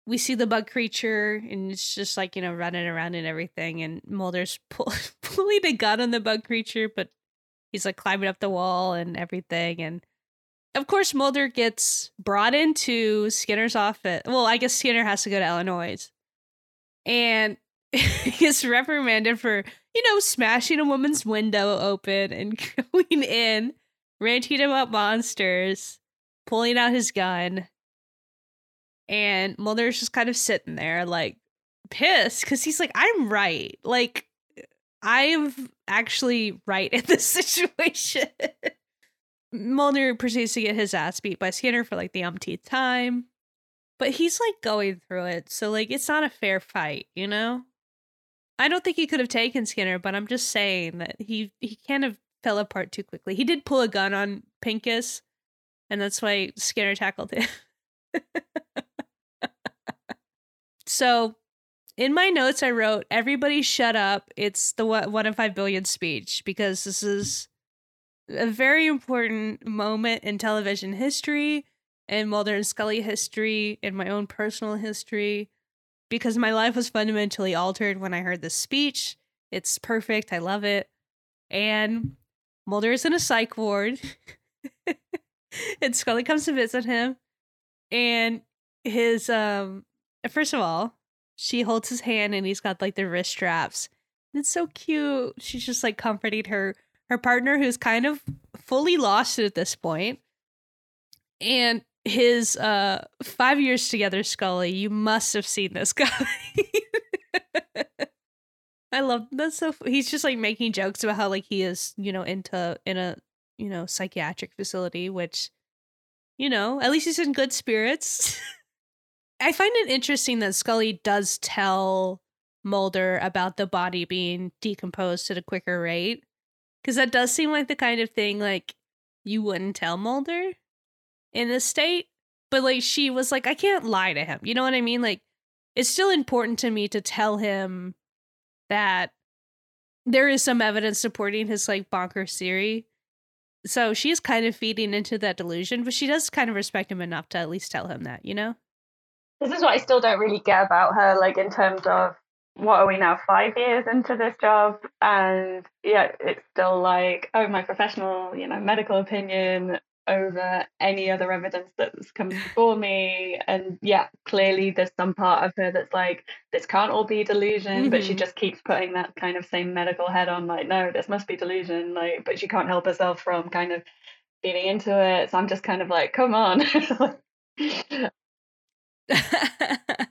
we see the bug creature and it's just like you know running around and everything and mulder's [LAUGHS] pull- pulling a gun on the bug creature but he's like climbing up the wall and everything and of course mulder gets brought into skinner's office well i guess skinner has to go to illinois and [LAUGHS] gets reprimanded for you know smashing a woman's window open and [LAUGHS] going in ranting about monsters pulling out his gun and Mulder's just kind of sitting there, like pissed, because he's like, I'm right. Like, I'm actually right in this [LAUGHS] situation. Mulder proceeds to get his ass beat by Skinner for like the umpteenth time. But he's like going through it. So, like, it's not a fair fight, you know? I don't think he could have taken Skinner, but I'm just saying that he he kind of fell apart too quickly. He did pull a gun on Pincus, and that's why Skinner tackled him. [LAUGHS] So in my notes, I wrote, everybody shut up. It's the one in five billion speech because this is a very important moment in television history and Mulder and Scully history and my own personal history because my life was fundamentally altered when I heard this speech. It's perfect. I love it. And Mulder is in a psych ward. [LAUGHS] and Scully comes to visit him. And his um first of all, she holds his hand and he's got like the wrist straps. It's so cute. She's just like comforting her her partner who's kind of fully lost at this point. And his uh 5 years together Scully, you must have seen this [LAUGHS] guy. I love that's so he's just like making jokes about how like he is, you know, into in a, you know, psychiatric facility which you know, at least he's in good spirits. [LAUGHS] I find it interesting that Scully does tell Mulder about the body being decomposed at a quicker rate. Because that does seem like the kind of thing like you wouldn't tell Mulder in this state. But like she was like, I can't lie to him. You know what I mean? Like it's still important to me to tell him that there is some evidence supporting his like bonkers theory. So she's kind of feeding into that delusion, but she does kind of respect him enough to at least tell him that, you know? This is what I still don't really get about her, like in terms of what are we now, five years into this job? And yeah, it's still like, oh, my professional, you know, medical opinion over any other evidence that's come before me. And yeah, clearly there's some part of her that's like, this can't all be delusion, mm-hmm. but she mm-hmm. just keeps putting that kind of same medical head on, like, no, this must be delusion. Like, but she can't help herself from kind of feeding into it. So I'm just kind of like, come on. [LAUGHS] [LAUGHS]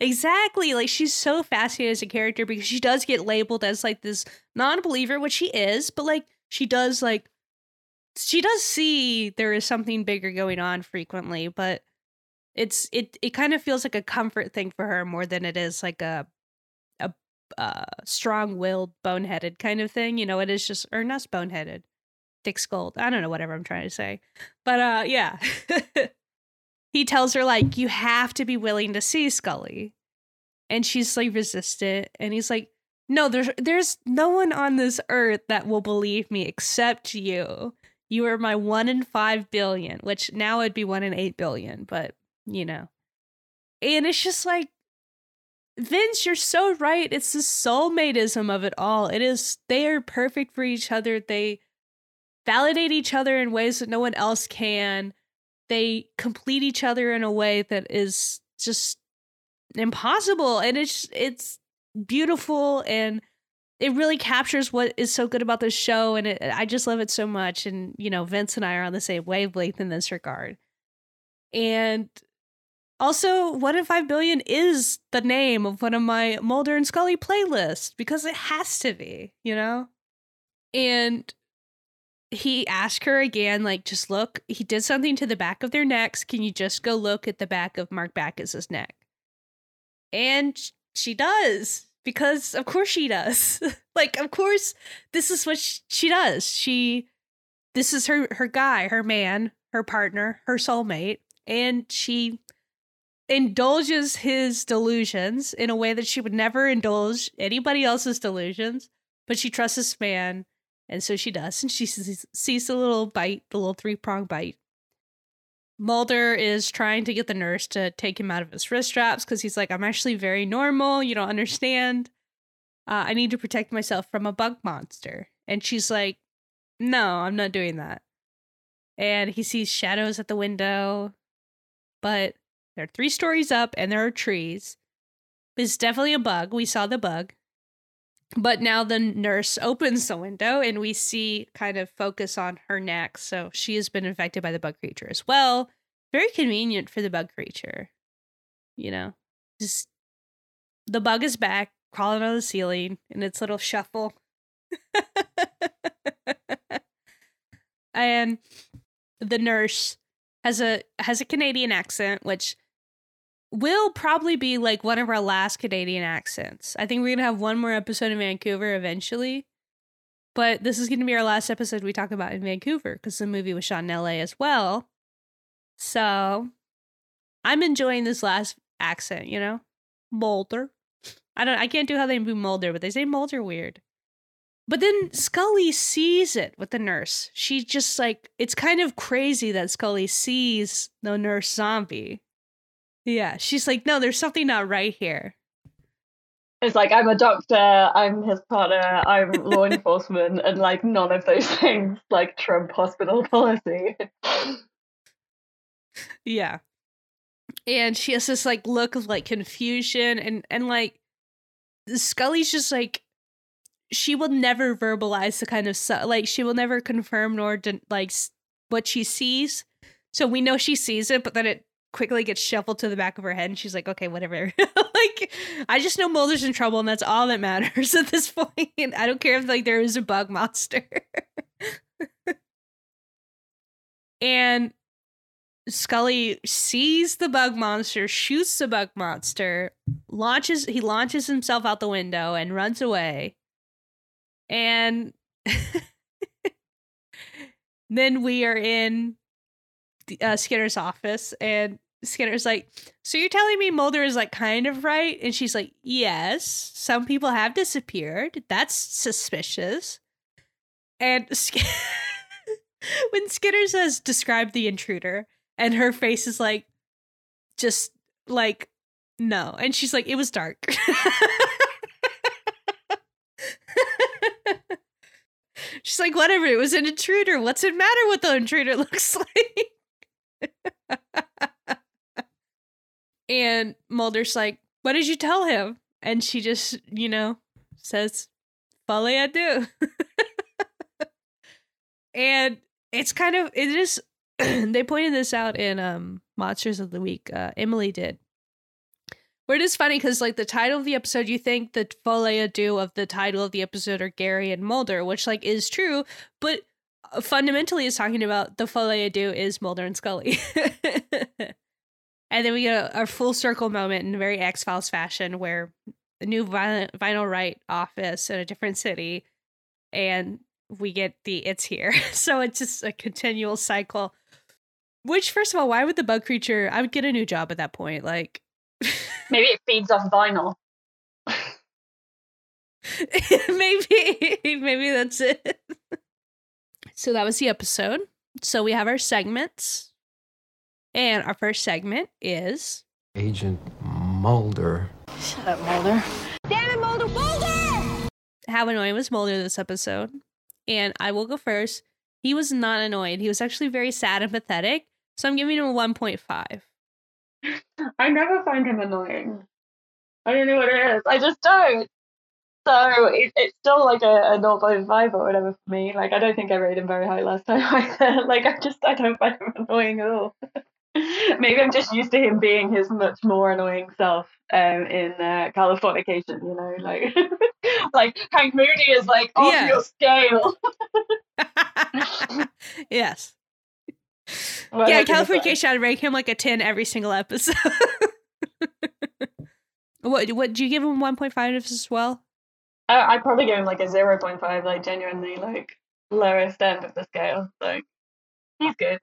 exactly. Like she's so fascinating as a character because she does get labeled as like this non-believer, which she is, but like she does like she does see there is something bigger going on frequently, but it's it it kind of feels like a comfort thing for her more than it is like a a uh, strong-willed, boneheaded kind of thing. You know, it is just or not boneheaded, thick-skulled. I don't know whatever I'm trying to say, but uh, yeah. [LAUGHS] he tells her like you have to be willing to see Scully, and she's like resistant, and he's like, no, there's there's no one on this earth that will believe me except you. You are my one in five billion, which now it'd be one in eight billion, but you know. And it's just like, Vince, you're so right. It's the soulmateism of it all. It is, they are perfect for each other. They validate each other in ways that no one else can. They complete each other in a way that is just impossible. And it's, it's beautiful and it really captures what is so good about this show and it, i just love it so much and you know vince and i are on the same wavelength in this regard and also, One in Five Billion is the name of one of my Mulder and Scully playlists because it has to be, you know? And he asked her again, like, just look, he did something to the back of their necks. Can you just go look at the back of Mark Backus's neck? And she does because of course she does. [LAUGHS] like, of course, this is what she does. She, this is her, her guy, her man, her partner, her soulmate. And she indulges his delusions in a way that she would never indulge anybody else's delusions, but she trusts this man, and so she does. And she sees, sees the little bite, the little three prong bite. Mulder is trying to get the nurse to take him out of his wrist straps because he's like, I'm actually very normal. You don't understand. Uh, I need to protect myself from a bug monster. And she's like, No, I'm not doing that. And he sees shadows at the window, but they're three stories up and there are trees. It's definitely a bug. We saw the bug. But now the nurse [LAUGHS] opens the window and we see kind of focus on her neck. So she has been infected by the bug creature as well. Very convenient for the bug creature. You know, just the bug is back, crawling on the ceiling in its little shuffle. [LAUGHS] and the nurse has a has a Canadian accent, which will probably be like one of our last Canadian accents. I think we're gonna have one more episode in Vancouver eventually, but this is gonna be our last episode we talk about in Vancouver because the movie was shot in LA as well. So I'm enjoying this last accent, you know, Mulder. I don't, I can't do how they do Mulder, but they say Mulder weird. But then Scully sees it with the nurse. She just like it's kind of crazy that Scully sees the nurse zombie yeah, she's like, no, there's something not right here. It's like I'm a doctor, I'm his partner, I'm [LAUGHS] law enforcement, and like none of those [LAUGHS] things like Trump hospital [LAUGHS] policy. yeah. And she has this like look of like confusion and and like Scully's just like she will never verbalize the kind of su- like she will never confirm nor de- like what she sees. So we know she sees it, but then it quickly gets shuffled to the back of her head and she's like okay whatever. [LAUGHS] Like i just know mulder's in trouble and that's all that matters [LAUGHS] at this point. I don't care if like there is a bug monster. [LAUGHS] And scully sees the bug monster shoots the bug monster launches he launches himself out the window and runs away. And then we are in uh, Skinner's office, and Skinner's like, So you're telling me Mulder is like kind of right? And she's like, Yes, some people have disappeared. That's suspicious. And [LAUGHS] when Skinner says, Describe the intruder, and her face is like, just like, no. And she's like, It was dark. [LAUGHS] she's like, Whatever, it was an intruder. What's it matter what the intruder [LAUGHS] looks like? And Mulder's like, What did you tell him? And she just, you know, says, Folie à deux. and it's kind of it is [CLEARS THROAT] they pointed this out in um monsters of the week. Uh, Emily did. Where it is funny because like the title of the episode, you think the folie à of the title of the episode are Gary and Mulder, which like is true, but uh, fundamentally is talking about the folie à is Mulder and Scully. [LAUGHS] and then we get a, a, full circle moment in a very X Files fashion where a new vinyl, VinylRite office in a different city, and we get the it's here. [LAUGHS] so it's just a continual cycle. Which, first of all, why would the bug creature? I would get a new job at that point. Like, [LAUGHS] maybe it feeds off vinyl. [LAUGHS] maybe, maybe that's it. so that was the episode. So we have our segments, and our first segment is Agent Mulder. Shut up, Mulder. Damn it, Mulder! Mulder! How annoying was Mulder this episode? And I will go first. He was not annoyed. He was actually very sad and pathetic. So I'm giving him a 1.5. I never find him annoying. I don't know what it is. I just don't. So it, it's still like a, a 0.5 or whatever for me. Like I don't think I rated him very high last time [LAUGHS] either. Like I just I don't find him annoying at all. [LAUGHS] [LAUGHS] Maybe I'm just used to him being his much more annoying self um, in uh, Californication. You know, like [LAUGHS] like Hank Moody is like off yeah. your scale. [LAUGHS] yes. Well, yeah, Californication, I'd rank him like a 10 every single episode. what what do you give him 1.5 as well? I, I'd probably give him like a 0.5, like genuinely like lowest end of the scale. So he's good.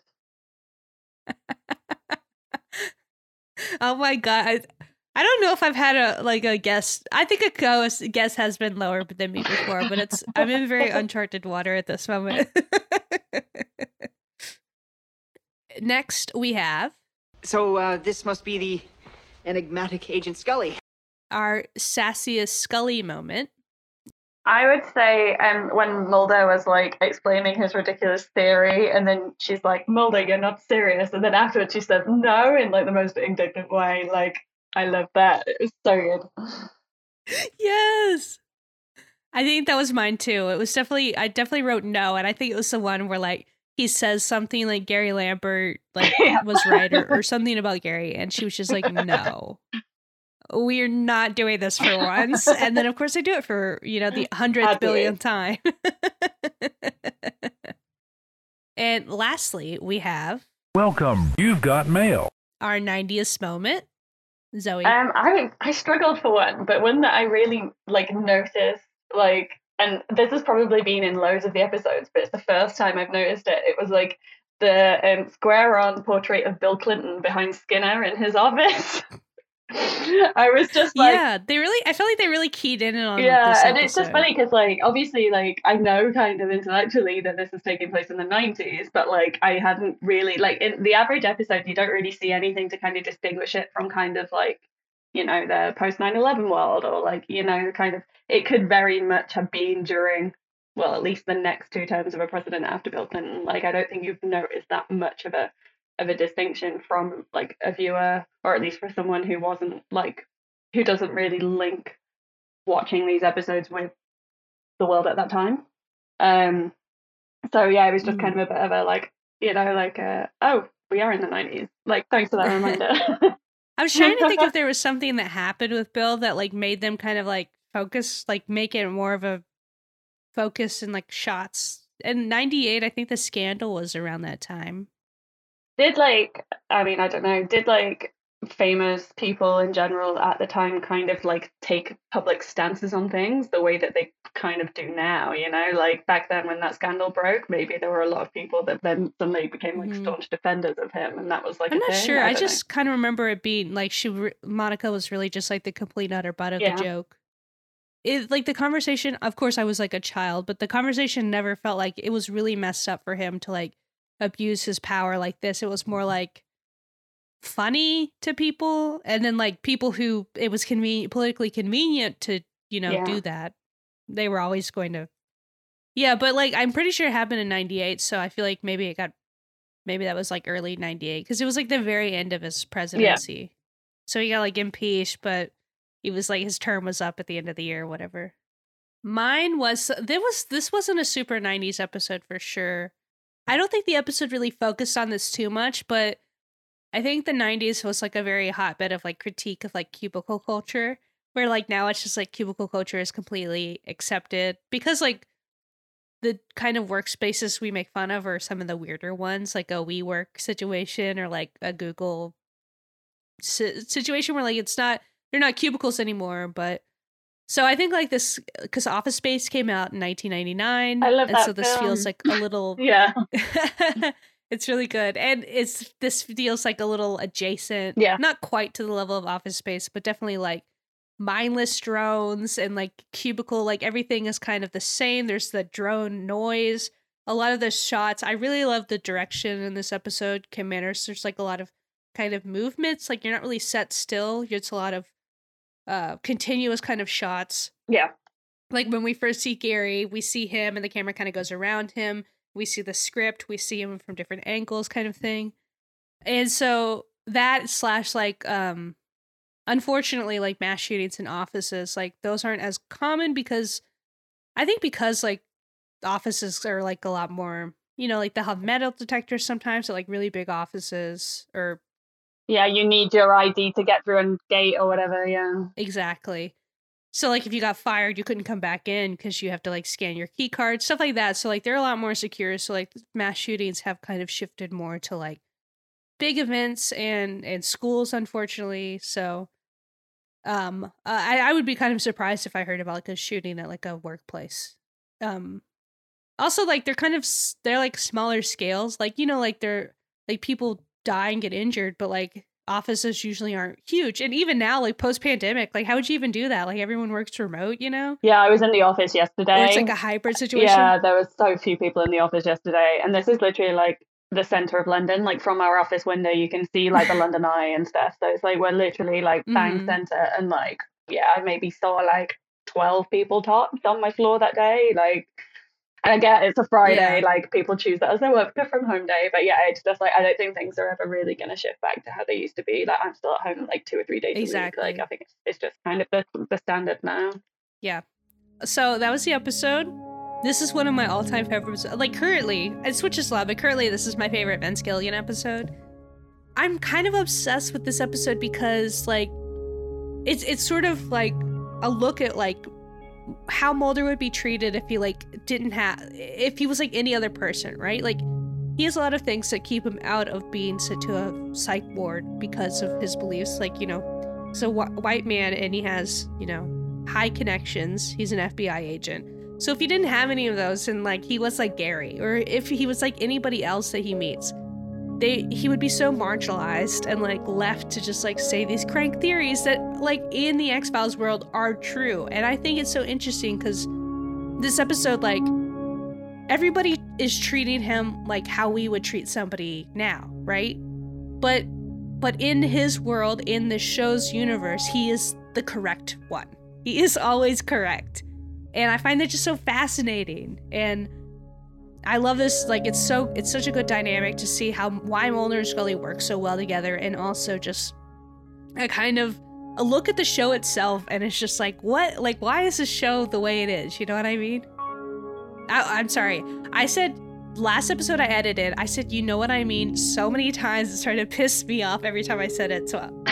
Oh my god. I, I don't know if I've had a like a guest. I think a guest has been lower than me before, but it's I'm in very [LAUGHS] uncharted water at this moment. [LAUGHS] Next, we have. So uh, this must be the enigmatic Agent Scully. Our sassiest Scully moment. I would say um, when Mulder was like explaining his ridiculous theory, and then she's like, Mulder, you're not serious. And then afterwards she says, no, in like the most indignant way. Like, I love that. It was so good. yes. I think that was mine too. It was definitely, I definitely wrote no. And I think it was the one where like he says something like Gary Lambert like [LAUGHS] yeah. was right or, or something about Gary. And she was just like, no we're not doing this for once. [LAUGHS] and then, of course, I do it for, you know, the hundredth billionth time. [LAUGHS] and lastly, we have Welcome. You've got mail. Our 90th moment. Zoe. Um, I I struggled for one, but one that I really like noticed, like, and this has probably been in loads of the episodes, but it's the first time I've noticed it. It was like the um, square on portrait of Bill Clinton behind Skinner in his office. [LAUGHS] [LAUGHS] I was just like, yeah, they really. I feel like they really keyed in on. Yeah, and it's just funny because, like, obviously, like I know kind of intellectually that this is taking place in the '90s, but like I hadn't really like in the average episode, you don't really see anything to kind of distinguish it from kind of like you know the post 9/11 world or like you know kind of it could very much have been during well at least the next two terms of a president after Bill Clinton. Like I don't think you've noticed that much of a of a distinction from like a viewer or at least for someone who wasn't like who doesn't really link watching these episodes with the world at that time. Um so yeah it was just kind of a bit of a like you know like uh, oh we are in the 90s like thanks for that [LAUGHS] reminder. I was trying to think if [LAUGHS] there was something that happened with bill that like made them kind of like focus like make it more of a focus in like shots. And 98 i think the scandal was around that time did like I mean I don't know did like famous people in general at the time kind of like take public stances on things the way that they kind of do now you know like back then when that scandal broke maybe there were a lot of people that then suddenly became like mm-hmm. staunch defenders of him and that was like i'm not thing. sure i, I just kind of remember it being like she re- monica was really just like the complete utter butt of yeah. the joke it like the conversation of course i was like a child but the conversation never felt like it was really messed up for him to like abuse his power like this. It was more like funny to people and then like people who it was convenient politically convenient to, you know, yeah. do that. They were always going to Yeah, but like I'm pretty sure it happened in 98, so I feel like maybe it got maybe that was like early 98 cuz it was like the very end of his presidency. Yeah. So he got like impeached, but he was like his term was up at the end of the year or whatever. Mine was there was this wasn't a super 90s episode for sure. I don't think the episode really focused on this too much, but I think the 90s was like a very hotbed of like critique of like cubicle culture, where like now it's just like cubicle culture is completely accepted because like the kind of workspaces we make fun of are some of the weirder ones, like a WeWork situation or like a Google si- situation where like it's not they're not cubicles anymore, but so I think like this because Office Space came out in 1999. I love and that so this film. feels like a little [LAUGHS] Yeah. [LAUGHS] it's really good and it's this feels like a little adjacent Yeah. not quite to the level of office space but definitely like mindless drones and like cubicle like everything is kind of the same there's the drone noise a lot of the shots i really love the direction in this episode kim manners there's like a lot of kind of movements like you're not really set still it's a lot of uh continuous kind of shots Yeah. like when we first see Gary, we see him and the camera kind of goes around him. We see the script, we see him from different angles, kind of thing. And so that slash like um unfortunately like mass shootings in offices, like those aren't as common because I think because like offices are like a lot more you know, like they'll have metal detectors sometimes at like really big offices or Yeah, you need your ID to get through a gate or whatever. Yeah. Exactly. So like if you got fired, you couldn't come back in because you have to like scan your key card, stuff like that. So like they're a lot more secure. So like mass shootings have kind of shifted more to like big events and and schools, unfortunately. So um uh, I, I would be kind of surprised if I heard about like a shooting at like a workplace. Um also like they're kind of they're like smaller scales. Like you know like they're like people die and get injured, but like offices usually aren't huge. And even now, like post pandemic, like how would you even do that? Like everyone works remote, you know? Yeah, I was in the office yesterday. Or it's like a hybrid situation. Yeah, there was so few people in the office yesterday, and this is literally like the center of London. Like from our office window, you can see like the London [LAUGHS] Eye and stuff. So it's like we're literally like bang Mhm. center, and like yeah, I maybe saw like twelve people tops on my floor that day. Like, and I get it's a Friday, Yeah. like people choose that as their work from home day. But yeah, it's just like I don't think things are ever really gonna shift back to how they used to be. Like I'm still at home like two or three days Exactly. a week. Like I think it's, it's just kind of the the standard now. Yeah. So that was the episode. This is one of my all time favorites. Like currently, it switches a lot, but currently this is my favorite Vince episode. I'm kind of obsessed with this episode because like it's it's sort of like a look at like how Mulder would be treated if he like didn't have if he was like any other person, right? Like he has a lot of things that keep him out of being sent to a psych ward because of his beliefs. Like you know, he's a wh- white man and he has you know high connections. He's an FBI agent. So if he didn't have any of those and like he was like Gary or if he was like anybody else that he meets, they he would be so marginalized and like left to just like say these crank theories that like in the X-Files world are true. And I think it's so interesting cuz this episode like everybody is treating him like how we would treat somebody now, right? But but in his world, in the show's universe, he is the correct one. He is always correct. And I find that just so fascinating. And I love this. Like it's so it's such a good dynamic to see how why Mulder and Scully work so well together, and also just a kind of a look at the show itself, and it's just like what like why is this show the way it is? You know what I mean? I, I'm sorry. I said last episode I edited. I said you know what I mean so many times. It started to piss me off every time I said it. So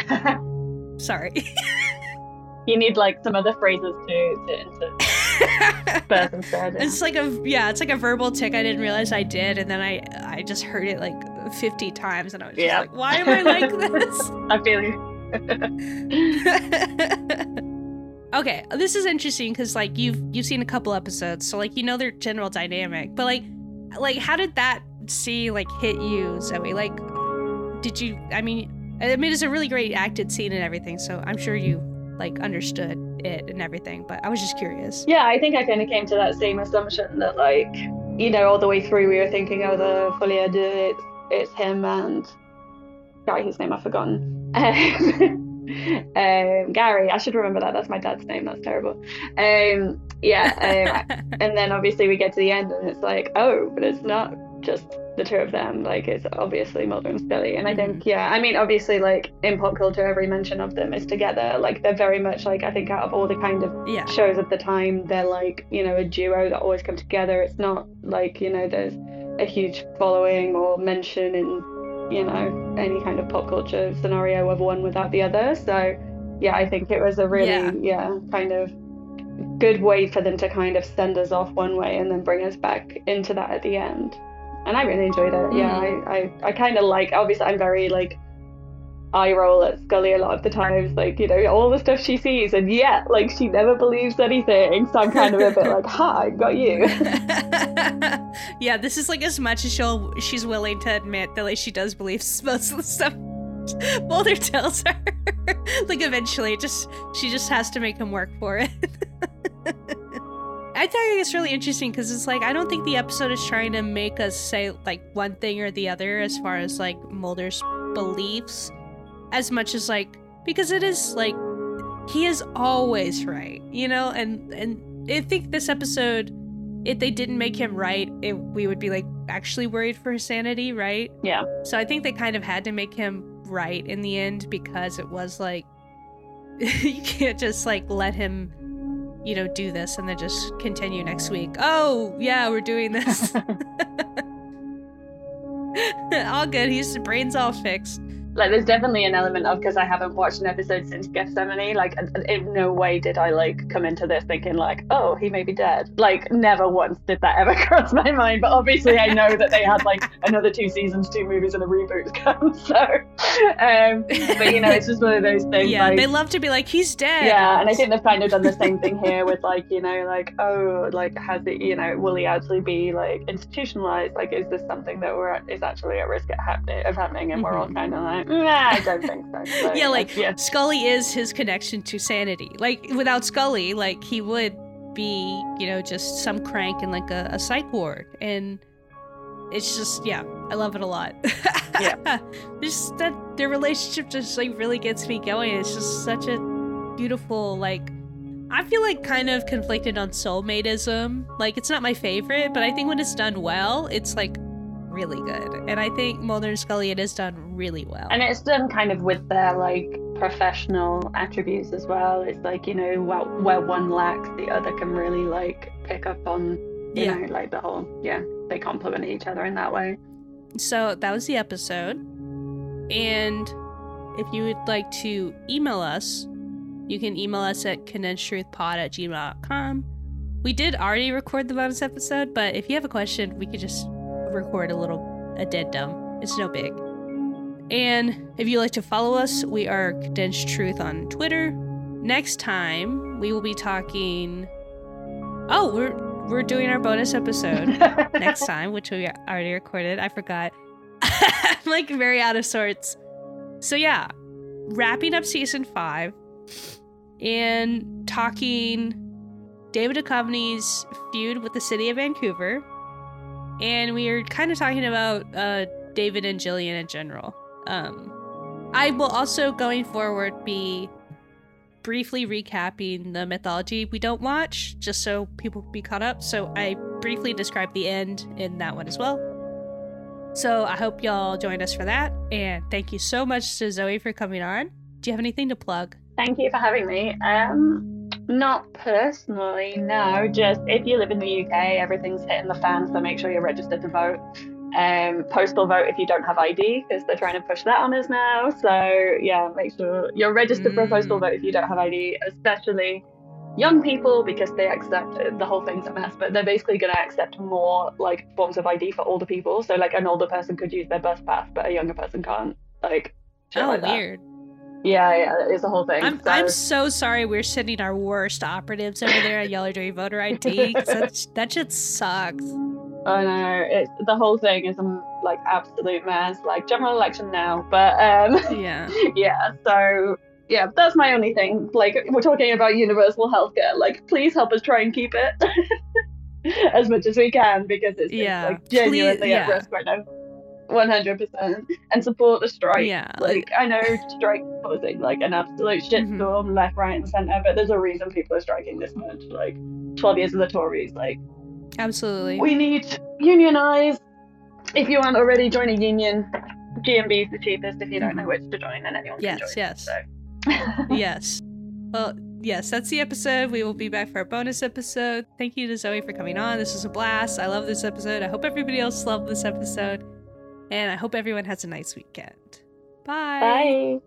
[LAUGHS] sorry. [LAUGHS] you need like some other phrases to to instead. yeah. It's like a yeah, it's like a verbal tick. I didn't realize I did, and then I I just heard it like fifty times, and I was just Yeah. like, why am I like this? [LAUGHS] [LAUGHS] I feel you. okay, this is interesting because like you've you've seen a couple episodes, so like you know their general dynamic, but like like how did that scene like hit you, Zoe? Like, did you? I mean, I mean it's a really great acted scene and everything, so I'm sure you like understood it and everything. But I was just curious. Yeah, I think I kind of came to that same assumption that like you know all the way through we were thinking, oh, the folie à deux, it's him and guy whose name I've forgotten. [LAUGHS] Um, [LAUGHS] um, Gary, I should remember that. That's my dad's name. That's terrible. Um, yeah, um, [LAUGHS] and then obviously we get to the end and it's like, oh, but it's not just the two of them. Like it's obviously Mulder and Scully. And I think, yeah, I mean, obviously, like in pop culture, every mention of them is together. Like they're very much like I think out of all the kind of yeah. shows at the time, they're like you know a duo that always come together. It's not like you know there's a huge following or mention in you know, any kind of pop culture scenario of one without the other. So, yeah, I think it was a really, yeah, yeah kind of good way for them to kind of send us off one way and then bring us back into that at the end. And I really enjoyed it. Mm. Yeah, I, I, I kind of like, obviously, I'm very like, eye roll at Scully a lot of the times, like, you know, all the stuff she sees, and yet, like, she never believes anything. So I'm kind of a bit like, ha, I got you. [LAUGHS] yeah, this is like as much as she'll she's willing to admit that like she does believe [LAUGHS] most of the stuff [LAUGHS] Mulder tells her. like eventually just she just has to make him work for it. I think it's really interesting because it's like I don't think the episode is trying to make us say like one thing or the other as far as like Mulder's beliefs as much as like because it is like he is always right, you know, and and I think this episode if they didn't make him right, it, we would be like actually worried for his sanity, right? Yeah. So I think they kind of had to make him right in the end because it was like [LAUGHS] you can't just like let him you know do this and then just continue next week. Oh, yeah, we're doing this. [LAUGHS] [LAUGHS] all good. He's brains all fixed like there's definitely an element of because I haven't watched an episode since Gethsemane. Like, in no way did I like come into this thinking like, oh, he may be dead. Like, never once did that ever [LAUGHS] cross my mind. But obviously, I know that they had like another two seasons, two movies, and a reboot [LAUGHS] come. So, um, but you know, it's just one of those [LAUGHS] things. Yeah, like, they love to be like, he's dead. Yeah, and I think they've kind of done the same thing here with like, you know, like, oh, like has it, you know, will he actually be like institutionalized? Like, is this something that we're at, is actually at risk of happening of happening? And mm-hmm. we're all mm-hmm. kind of like Mm, nah, I don't think so. [LAUGHS] yeah, like yeah. Scully is his connection to sanity. Like without Scully, like he would be, you know, just some crank in like a, a psych ward. And it's just yeah, I love it a lot. yeah. [LAUGHS] just that their relationship just like really gets me going. It's just such a beautiful like I feel like kind of conflicted on soulmateism. Like it's not my favorite, but I think when it's done well, it's like really good. And I think Mulder and Scully it is done really well. And it's done kind of with their like professional attributes as well. It's like, you know, where, where one lacks, the other can really like pick up on, you yeah. know, like the whole, yeah, they complement each other in that way. So that was the episode. And if you would like to email us, you can email us at condensedtruthpod at gmail.com. We did already record the bonus episode, but if you have a question, we could just record a little addendum. It's no big. And if you'd like to follow us, we are Condensed Truth on Twitter. Next time, we will be talking. Oh, we're we're doing our bonus episode [LAUGHS] next time, which we already recorded. I forgot. [LAUGHS] I'm like very out of sorts. So yeah, wrapping up season five and talking David Duchovny's feud with the city of Vancouver and we are kind of talking about uh, David and Gillian in general. Um, I will also, going forward, be briefly recapping the mythology we don't watch, just so people be caught up. So I briefly describe the end in that one as well. So I hope y'all join us for that, and thank you so much to Zoe for coming on. Do you have anything to plug? Thank you for having me. Um, not personally, no. Just if you live in the UK, everything's hitting the fan, so make sure you're registered to vote. Um, postal vote if you don't have ID, because they're trying to push that on us now. So yeah, make sure you're registered mm. for a postal vote if you don't have ID, especially young people because they accept the whole thing's a mess, but they're basically going to accept more like forms of ID for older people. So like an older person could use their bus pass, but a younger person can't. Like, oh, like weird. Yeah, yeah, it's the whole thing. I'm, so. I'm so sorry we're sending our worst operatives over there at Yellow Doing Voter ID. That, that shit sucks. Oh no, it's the whole thing is a like absolute mess. Like general election now, but um, [LAUGHS] yeah, yeah. So yeah, that's my only thing. Like we're talking about universal healthcare. Like please help us try and keep it [LAUGHS] as much as we can because it's, yeah. it's like genuinely please, yeah. at risk right now. 100% and support the strike. Yeah. Like, I know strike causing like an absolute shitstorm mm-hmm. left, right, and center, but there's a reason people are striking this much. Like, 12 years of the Tories, like, absolutely. We need unionize. If you aren't already, join a union. GMB is the cheapest if you don't know which to join, and anyone yes, can join. Yes, yes. [LAUGHS] yes. Well, yes, that's the episode. We will be back for a bonus episode. Thank you to Zoe for coming on. This was a blast. I love this episode. I hope everybody else loved this episode. And I hope everyone has a nice weekend. Bye. Bye.